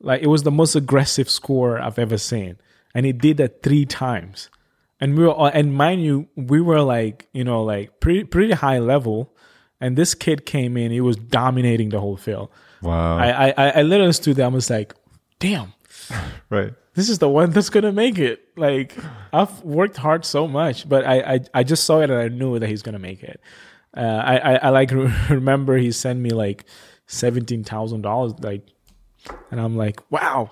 Like it was the most aggressive score I've ever seen, and he did that three times. And we were, all, and mind you, we were like, you know, like pretty pretty high level, and this kid came in, he was dominating the whole field. Wow. I, I, I literally stood there. I was like, damn, right. this is the one that's gonna make it. Like I've worked hard so much, but I, I, I just saw it and I knew that he's gonna make it. Uh, I, I, I like remember he sent me like seventeen thousand dollars, like, and I'm like, wow,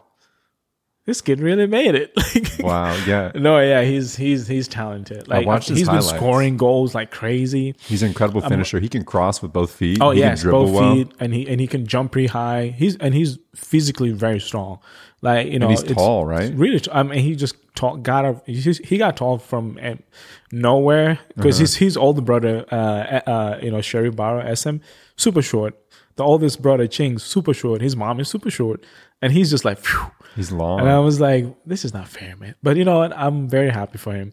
this kid really made it. Like, Wow. Yeah. no, yeah, he's he's he's talented. Like watched his he's been scoring goals like crazy. He's an incredible finisher. he can cross with both feet. Oh he yes, can dribble both well. feet, and he and he can jump pretty high. He's and he's physically very strong. Like you know, he's it's tall, right? Really, I mean, he just tall, got. He's, he got tall from uh, nowhere because Uh-huh. his his older brother, uh, uh, you know, Sherry Barrow, SM, super short. The oldest brother, Ching, super short. His mom is super short, and he's just like. Phew. He's long. And I was like, this is not fair, man. But you know what? I'm very happy for him.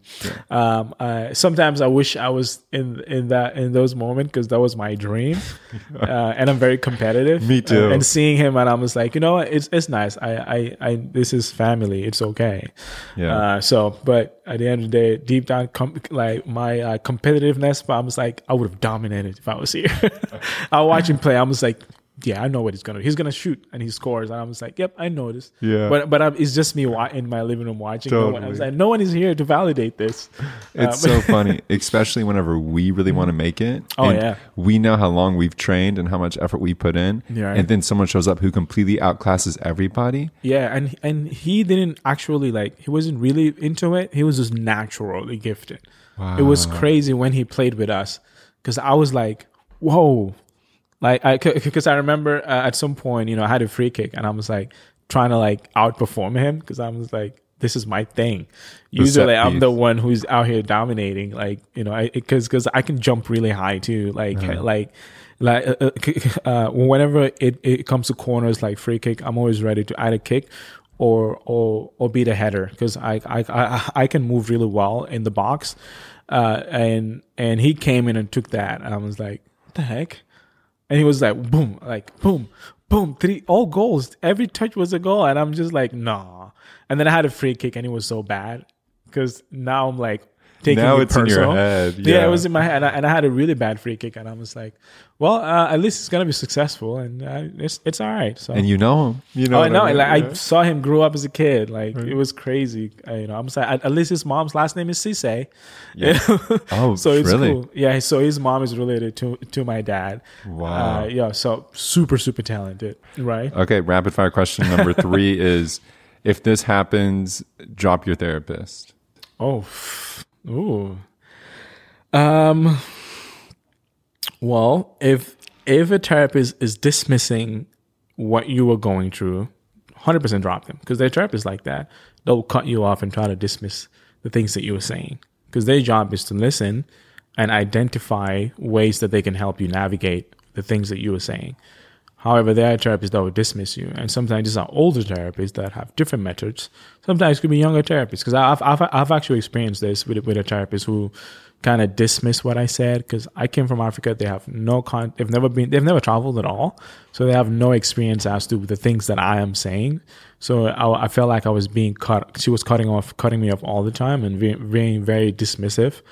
Um, uh, sometimes I wish I was in in that in those moments because that was my dream. uh, and I'm very competitive. Me too. Uh, and seeing him, and I was like, you know what? It's it's nice. I I, I this is family. It's okay. Yeah. Uh, so, but at the end of the day, deep down, com- like my uh, competitiveness, but I was like, I would have dominated if I was here. I watch him play. I was like, yeah, I know what he's gonna. Do. He's gonna shoot, and he scores, and I was like, yep, I noticed. Yeah. But but um, it's just me in my living room watching. No one, I was like, no one is here to validate this. It's Um, so funny, especially whenever we really want to make it. Oh, and yeah. We know how long we've trained and how much effort we put in. Yeah. And then someone shows up who completely outclasses everybody. Yeah, and and he didn't actually like he wasn't really into it. He was just naturally gifted. Wow. It was crazy when he played with us because I was like, whoa, like I because I remember uh, at some point you know I had a free kick and I was like trying to like outperform him because I was like. This is my thing. Usually, I'm the one who's out here dominating. Like you know, because because I can jump really high too. Like like like uh, uh, uh, whenever it, it comes to corners like free kick, I'm always ready to either kick or or or beat a header because I, I I I can move really well in the box. Uh, and and he came in and took that, and I was like, what the heck? And he was like, boom, like boom, boom, three all goals. Every touch was a goal, and I'm just like, nah. And then I had a free kick, and it was so bad because now I'm like taking Now it it's in your head, Yeah. yeah. it was in my head, and I, and I had a really bad free kick, and I was like, well, uh, at least it's gonna be successful, and uh, it's it's all right. So And you know him. You know Oh, I know. mean? Like I saw him grow up as a kid. Like it was crazy. Uh, you know, I'm at, at least his mom's last name is Cisse. Yeah. Oh, so it's really? cool. Yeah. So his mom is related to to my dad. Wow. Uh, yeah. So super super talented. Right. Okay, rapid fire question number three is if this happens, drop your therapist. Oh. Ooh. Um. Well, if if a therapist is dismissing what you were going through, hundred percent drop them because their therapist is like that. They'll cut you off and try to dismiss the things that you were saying because their job is to listen and identify ways that they can help you navigate the things that you were saying. However, there are therapists that will dismiss you, and sometimes these are older therapists that have different methods. Sometimes it could be younger therapists because I've, I've I've actually experienced this with with a therapist who kind of dismissed what I said because I came from Africa. They have no con, they've never been, they've never traveled at all, so they have no experience as to the things that I am saying. So I, I felt like I was being cut. She was cutting off, cutting me off all the time, and being being very dismissive.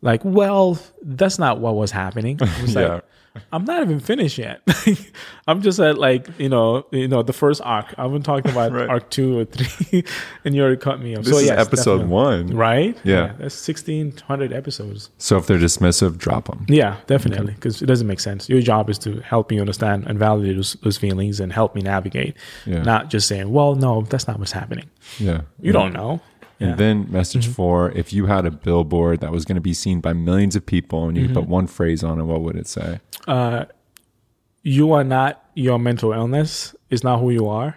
Like, well, that's not what was happening. It was Yeah. like, I'm not even finished yet. I'm just at like you know you know the first arc. I haven't talked about Right. arc two or three, and you already cut me off. This so is yes, episode definitely. one. right? Yeah. that's sixteen hundred episodes. So if they're dismissive, drop them. Yeah, definitely, because it doesn't make sense. Your job is to help me understand and validate those, those feelings and help me navigate, Yeah. not just saying, "Well, no, that's not what's happening." Yeah. You don't know. And Yeah. then message Mm-hmm. four, if you had a billboard that was going to be seen by millions of people and you Mm-hmm. put one phrase on it, what would it say? you are not your mental illness. It's not who you are.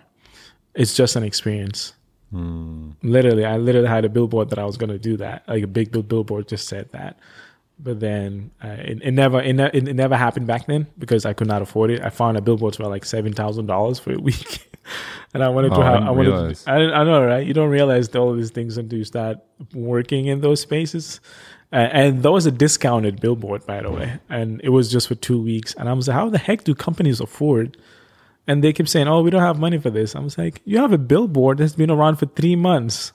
It's just an experience. Literally, I literally had a billboard that I was going to do that. Like a big bill- billboard just said that. But then uh, it, it never it, ne- it never happened back then because I could not afford it. I found a billboard for like seven thousand dollars for a week, and I wanted Oh, to have. didn't I wanted. realize. To, I, I know, right? You don't realize all these things until you start working in those spaces. Uh, and that was a discounted billboard, by the way. And it was just for two weeks. And I was like, how the heck do companies afford? And they kept saying, oh, we don't have money for this. I was like, you have a billboard that's been around for three months.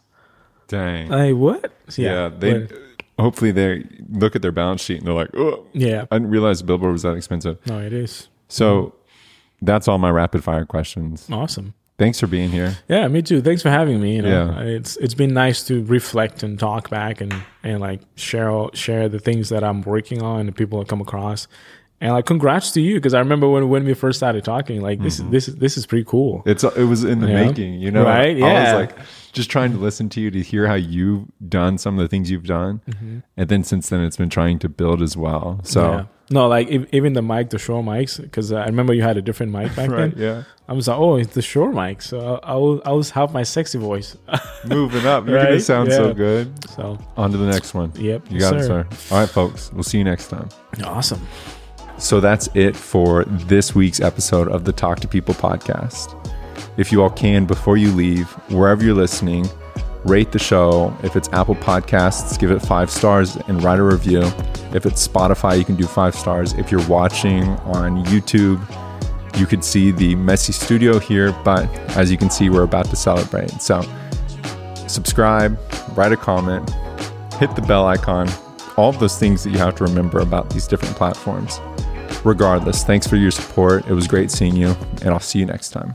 Dang. Like, what? So, yeah, they but- hopefully they look at their balance sheet and they're like, oh, yeah. I didn't realize the billboard was that expensive. No, it is. So that's all my rapid fire questions. Awesome. Thanks for being here. Yeah, me too. Thanks for having me. You know, Yeah. it's it's been nice to reflect and talk back and and like share share the things that I'm working on and the people I come across. And like, congrats to you because I remember when when we first started talking, like this is this is this is pretty cool. It's it was in the Yeah. making, you know. Right, I yeah. was like just trying to listen to you to hear how you've done some of the things you've done, and then since then it's been trying to build as well. So Mm-hmm. Yeah. No, like ev- even the mic, the Shure mics, because I remember you had a different mic back right, then. yeah, I was like, oh, it's the Shure mic, so I will I was have my sexy voice. moving up. You're gonna Right, sound so good. so On to the next one. Yep, you got it, sir. sir. All right, folks. We'll see you next time. awesome. So that's it for this week's episode of the Talk to People podcast. If you all can, before you leave, wherever you're listening, rate the show. If it's Apple Podcasts, give it five stars and write a review. If it's Spotify, you can do five stars. If you're watching on YouTube, you could see the messy studio here, but as you can see, we're about to celebrate. So subscribe, write a comment, hit the bell icon, all of those things that you have to remember about these different platforms. Regardless, thanks for your support. It was great seeing you, and I'll see you next time.